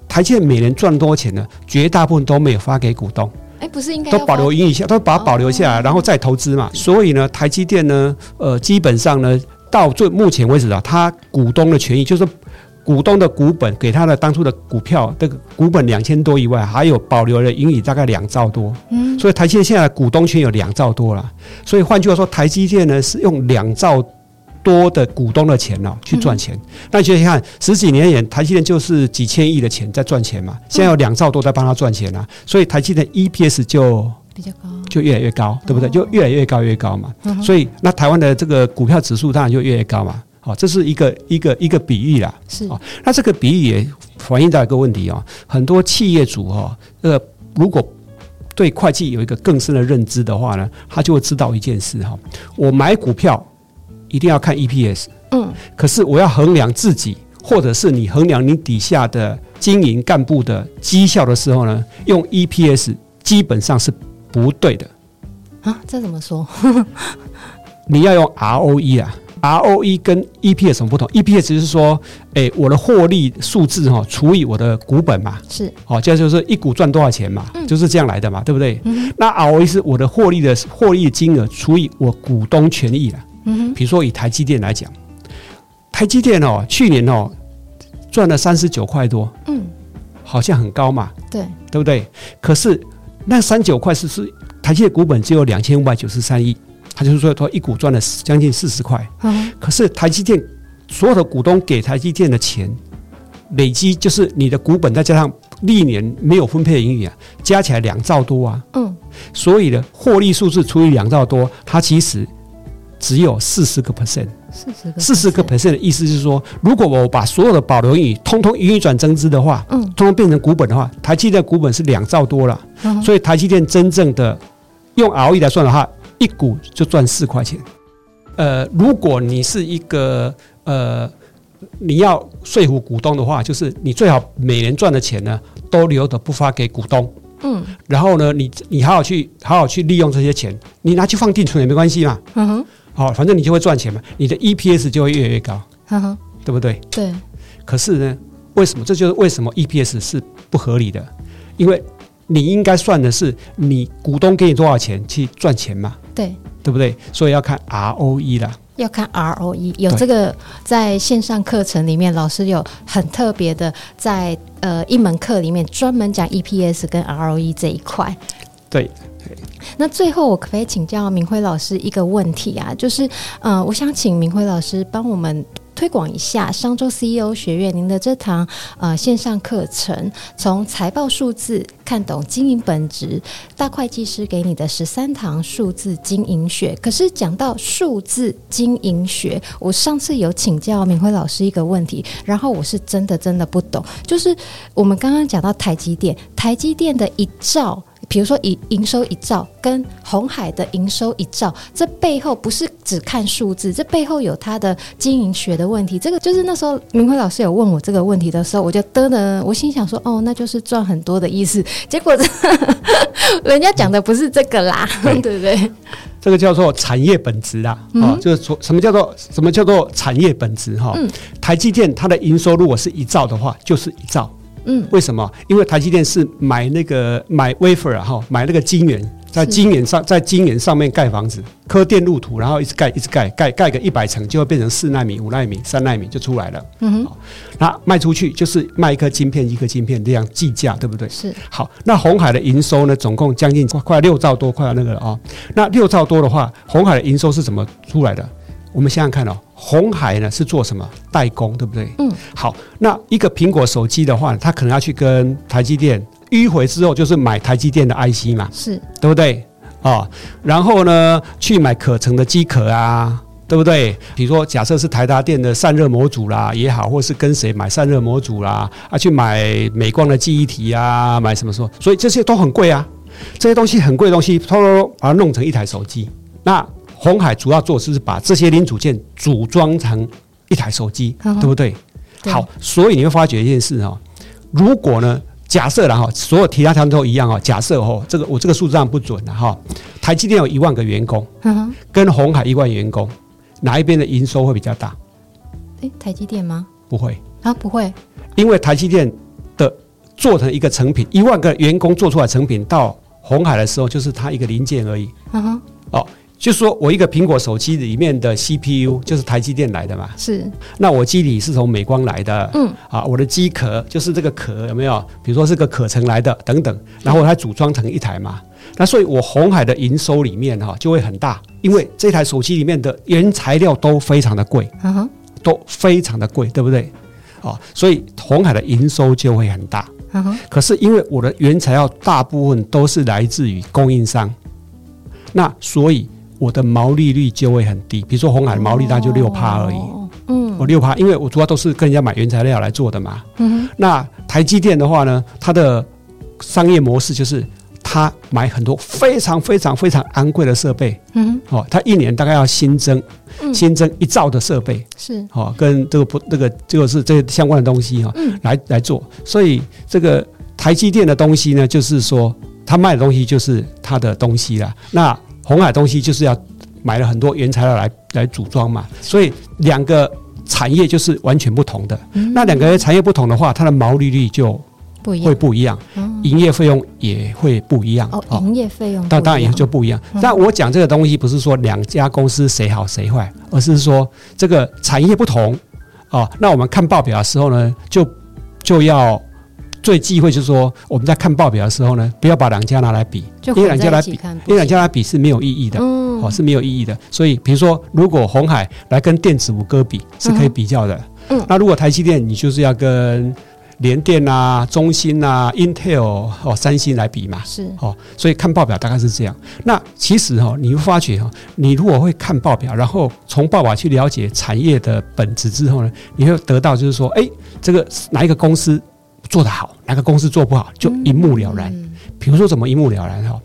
台积电每年赚多少钱呢？绝大部分都没有发给股东，哎，不是应该都保留盈余下，都把它保留下来，然后再投资嘛。所以呢，台积电呢，呃，基本上呢，到最目前为止啊，他股东的权益就是。股东的股本给他的当初的股票，这个股本两千多以外，还有保留了盈余大概两兆多。嗯，所以台积电现在的股东权有两兆多了。所以换句话说，台积电呢是用两兆多的股东的钱哦去赚钱。那你想想看，十几年前台积电就是几千亿的钱在赚钱嘛，现在有两兆多在帮他赚钱啊。所以台积电 EPS 就比较高，就越来越高，对不对？就越来越高越高嘛。所以那台湾的这个股票指数当然就越来越高嘛。好，这是一个一个一个比喻啦。是啊，那这个比喻也反映到一个问题啊，很多企业主哈，呃，如果对会计有一个更深的认知的话呢，他就会知道一件事哈，我买股票一定要看 EPS，嗯，可是我要衡量自己，或者是你衡量你底下的经营干部的绩效的时候呢，用 EPS 基本上是不对的。啊，这怎么说？你要用 ROE 啊。ROE 跟 EPS 有什么不同？EPS 就是说，诶，我的获利数字哈除以我的股本嘛，是，哦，这就是一股赚多少钱嘛，就是这样来的嘛，对不对？那 ROE 是我的获利的获利金额除以我股东权益了。嗯，比如说以台积电来讲，台积电哦，去年哦赚了三十九块多，嗯，好像很高嘛，对，对不对？可是那三九块是是台积电股本只有两千五百九十三亿。他就是说，他一股赚了将近四十块。嗯，可是台积电所有的股东给台积电的钱累积，就是你的股本再加上历年没有分配的盈余啊，加起来两兆多啊。嗯，所以呢，获利数字除以两兆多，它其实只有四十个 percent。四十个四十个 percent 的意思是说，如果我把所有的保留盈余通通盈余转增资的话，嗯，通通变成股本的话，台积电的股本是两兆多了。嗯，所以台积电真正的用 ROE 来算的话。一股就赚四块钱，呃，如果你是一个呃，你要说服股东的话，就是你最好每年赚的钱呢，都留着不发给股东，嗯，然后呢，你你好好去好好去利用这些钱，你拿去放定存也没关系嘛，嗯哼，好，反正你就会赚钱嘛，你的 EPS 就会越来越高，对不对？对。可是呢，为什么？这就是为什么 EPS 是不合理的，因为。你应该算的是你股东给你多少钱去赚钱嘛？对，对不对？所以要看 ROE 啦，要看 ROE。有这个在线上课程里面，老师有很特别的在呃一门课里面专门讲 EPS 跟 ROE 这一块。对，那最后我可不可以请教明辉老师一个问题啊？就是，呃，我想请明辉老师帮我们。推广一下商周 CEO 学院，您的这堂呃线上课程，从财报数字看懂经营本质，大会计师给你的十三堂数字经营学。可是讲到数字经营学，我上次有请教明辉老师一个问题，然后我是真的真的不懂，就是我们刚刚讲到台积电，台积电的一兆。比如说，以营收一兆跟红海的营收一兆，这背后不是只看数字，这背后有它的经营学的问题。这个就是那时候明辉老师有问我这个问题的时候，我就噔噔，我心想说，哦，那就是赚很多的意思。结果 人家讲的不是这个啦，对，对不对？这个叫做产业本质啦，啊、嗯哦，就是说什么叫做什么叫做产业本质哈？嗯、台积电它的营收如果是一兆的话，就是一兆。嗯，为什么？因为台积电是买那个买 wafer 啊，哈，买那个晶圆，在晶圆上，在晶圆上面盖房子，刻电路图，然后一直盖，一直盖，盖盖个一百层，就会变成四纳米、五纳米、三纳米就出来了。嗯哼，那卖出去就是卖一颗晶片，一颗晶片这样计价，对不对？是。好，那红海的营收呢？总共将近快六兆多，快要那个了啊、哦。那六兆多的话，红海的营收是怎么出来的？我们想想看哦。红海呢是做什么代工，对不对？嗯，好，那一个苹果手机的话，它可能要去跟台积电迂回之后，就是买台积电的 IC 嘛，是对不对？啊、哦，然后呢，去买可成的机壳啊，对不对？比如说，假设是台达电的散热模组啦也好，或是跟谁买散热模组啦，啊，去买美光的记忆体啊，买什么说？所以这些都很贵啊，这些东西很贵的东西，偷偷把它弄成一台手机，那。鸿海主要做的是把这些零组件组装成一台手机，对不对？好，所以你会发觉一件事哈，如果呢，假设然后所有其他条件都一样啊，假设哦，这个我这个数字上不准的哈，台积电有一万个员工，跟鸿海一万员工，哪一边的营收会比较大？诶，台积电吗？不会啊，不会，因为台积电的做成一个成品，一万个员工做出来成品到红海的时候，就是它一个零件而已。嗯哼，哦。就是说我一个苹果手机里面的 CPU 就是台积电来的嘛，是。那我机体是从美光来的，嗯，啊，我的机壳就是这个壳有没有？比如说是个可成来的等等，然后它组装成一台嘛。那所以我红海的营收里面哈就会很大，因为这台手机里面的原材料都非常的贵，嗯哼，都非常的贵，对不对？啊，所以红海的营收就会很大，嗯哼。可是因为我的原材料大部分都是来自于供应商，那所以。我的毛利率就会很低，比如说红海毛利大概就六趴而已，嗯，我六趴，因为我主要都是跟人家买原材料来做的嘛。嗯，那台积电的话呢，它的商业模式就是它买很多非常非常非常昂贵的设备，嗯，哦，它一年大概要新增新增一兆的设备，是，哦，跟这个不这个就是这个相关的东西哈，嗯，来来做，所以这个台积电的东西呢，就是说他卖的东西就是他的东西啦，那。鸿海东西就是要买了很多原材料来来组装嘛，所以两个产业就是完全不同的。嗯、那两个产业不同的话，它的毛利率就会不一样，营业费用也会不一样。哦，营业费用，当当然也就不一样。嗯、但我讲这个东西不是说两家公司谁好谁坏，而是说这个产业不同哦。那我们看报表的时候呢，就就要。最忌讳就是说，我们在看报表的时候呢，不要把两家拿来比，因为两家来比，因为两家来比是没有意义的，嗯、哦，是没有意义的。所以，比如说，如果鸿海来跟电子五哥比，是可以比较的。嗯，那如果台积电，你就是要跟联电啊、中芯啊、Intel 哦、三星来比嘛，是哦。所以看报表大概是这样。那其实哈、哦，你会发觉哈、哦，你如果会看报表，然后从报表去了解产业的本质之后呢，你会得到就是说，哎，这个哪一个公司？做得好，哪个公司做不好，就一目了然。比如说，怎么一目了然哈？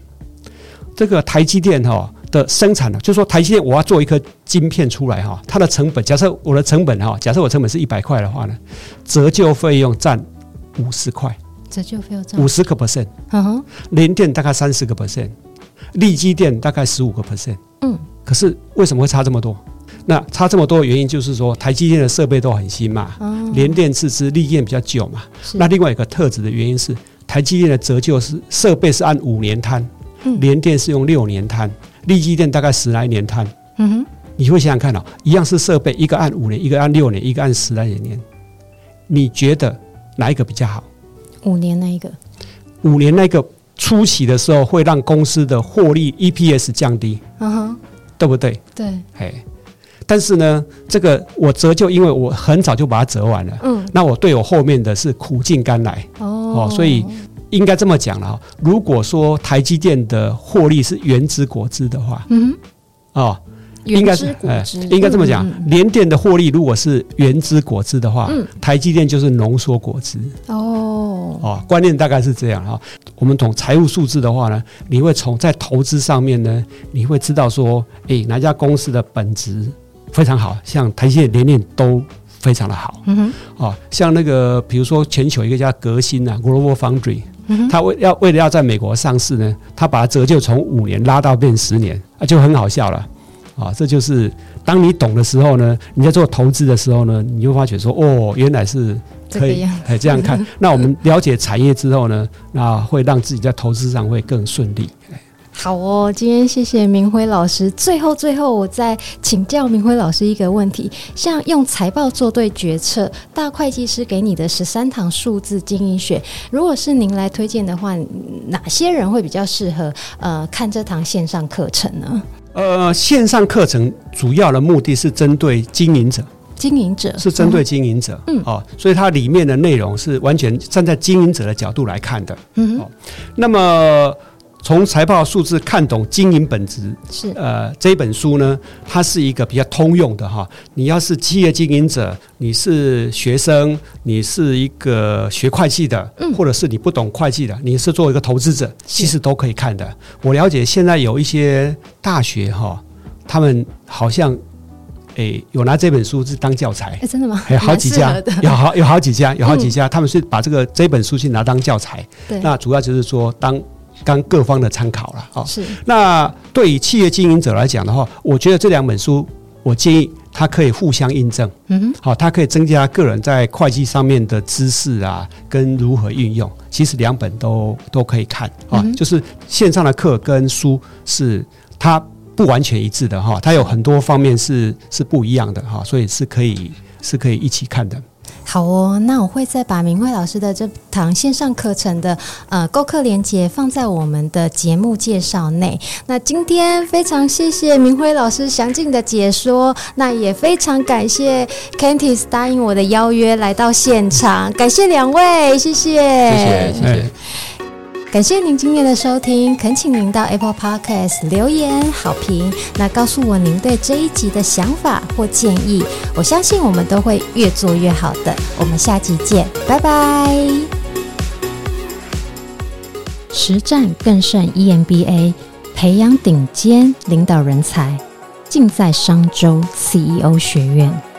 这个台积电哈的生产呢，就是说台积电我要做一颗晶片出来哈，它的成本，假设我的成本哈，假设我成本是一百块的话呢，折旧费用占五十块，折旧费用占五十个 percent，嗯哼，联电大概三十个 percent，力积电大概十五个 percent，嗯，可是为什么会差这么多？那差这么多的原因就是说，台积电的设备都很新嘛，联电自知力电比较久嘛。那另外一个特质的原因是，台积电的折旧是设备是按五年摊，联电是用六年摊，力积电大概十来年摊。嗯哼，你会想想看哦，一样是设备，一个按五年，一个按六年，一个按十来年，你觉得哪一个比较好？五年那一个，五年那个初期的时候会让公司的获利 EPS 降低，嗯哼，对不对？对，哎，但是呢，这个我折旧，因为我很早就把它折完了，嗯，那我对我后面的是苦尽甘来哦，哦，所以应该这么讲了。如果说台积电的获利是原汁果汁的话，嗯，哦。应该是，哎，应该这么讲，联电的获利如果是原汁果汁的话，嗯，台积电就是浓缩果汁。哦，哦，观念大概是这样哈。我们从财务数字的话呢，你会从在投资上面呢，你会知道说，哎，哪家公司的本质非常好，像台积电、联电都非常的好。嗯哼，哦，像那个比如说全球一个叫革新啊，Global Foundry，嗯，他为要为了要在美国上市呢，他把折旧从五年拉到变十年，啊，就很好笑了。啊，这就是当你懂的时候呢，你在做投资的时候呢，你就发觉说，哦，原来是可以哎这样看。那我们了解产业之后呢，那会让自己在投资上会更顺利。好哦，今天谢谢明辉老师。最后，最后我再请教明辉老师一个问题：像用财报做对决策，大会计师给你的十三堂数字经营学，如果是您来推荐的话，哪些人会比较适合呃看这堂线上课程呢？呃，线上课程主要的目的是针对经营者，经营者是针对经营者，嗯，哦，所以它里面的内容是完全站在经营者的角度来看的，嗯，哦，那么。从财报数字看懂经营本质是呃，这一本书呢，它是一个比较通用的哈。你要是企业经营者，你是学生，你是一个学会计的，嗯，或者是你不懂会计的，你是做一个投资者，其实都可以看的。我了解现在有一些大学哈，他们好像诶有拿这本书是当教材，诶真的吗？有好几家，有好有好几家，有好几家，他们是把这个这本书去拿当教材。对，那主要就是说当。刚各方的参考了啊，是。那对于企业经营者来讲的话，我觉得这两本书，我建议他可以互相印证。嗯哼，好，它可以增加个人在会计上面的知识啊，跟如何运用。其实两本都都可以看啊，就是线上的课跟书是它不完全一致的哈，它有很多方面是是不一样的哈，所以是可以是可以一起看的。好哦，那我会再把明辉老师的这堂线上课程的呃购课链接放在我们的节目介绍内。那今天非常谢谢明辉老师详尽的解说，那也非常感谢 Kentis 答应我的邀约来到现场，感谢两位，谢谢，谢谢，谢谢。感谢您今天的收听，恳请您到 Apple Podcast 留言好评，那告诉我您对这一集的想法或建议，我相信我们都会越做越好的。我们下集见，拜拜。实战更胜 EMBA，培养顶尖领导人才，尽在商周 CEO 学院。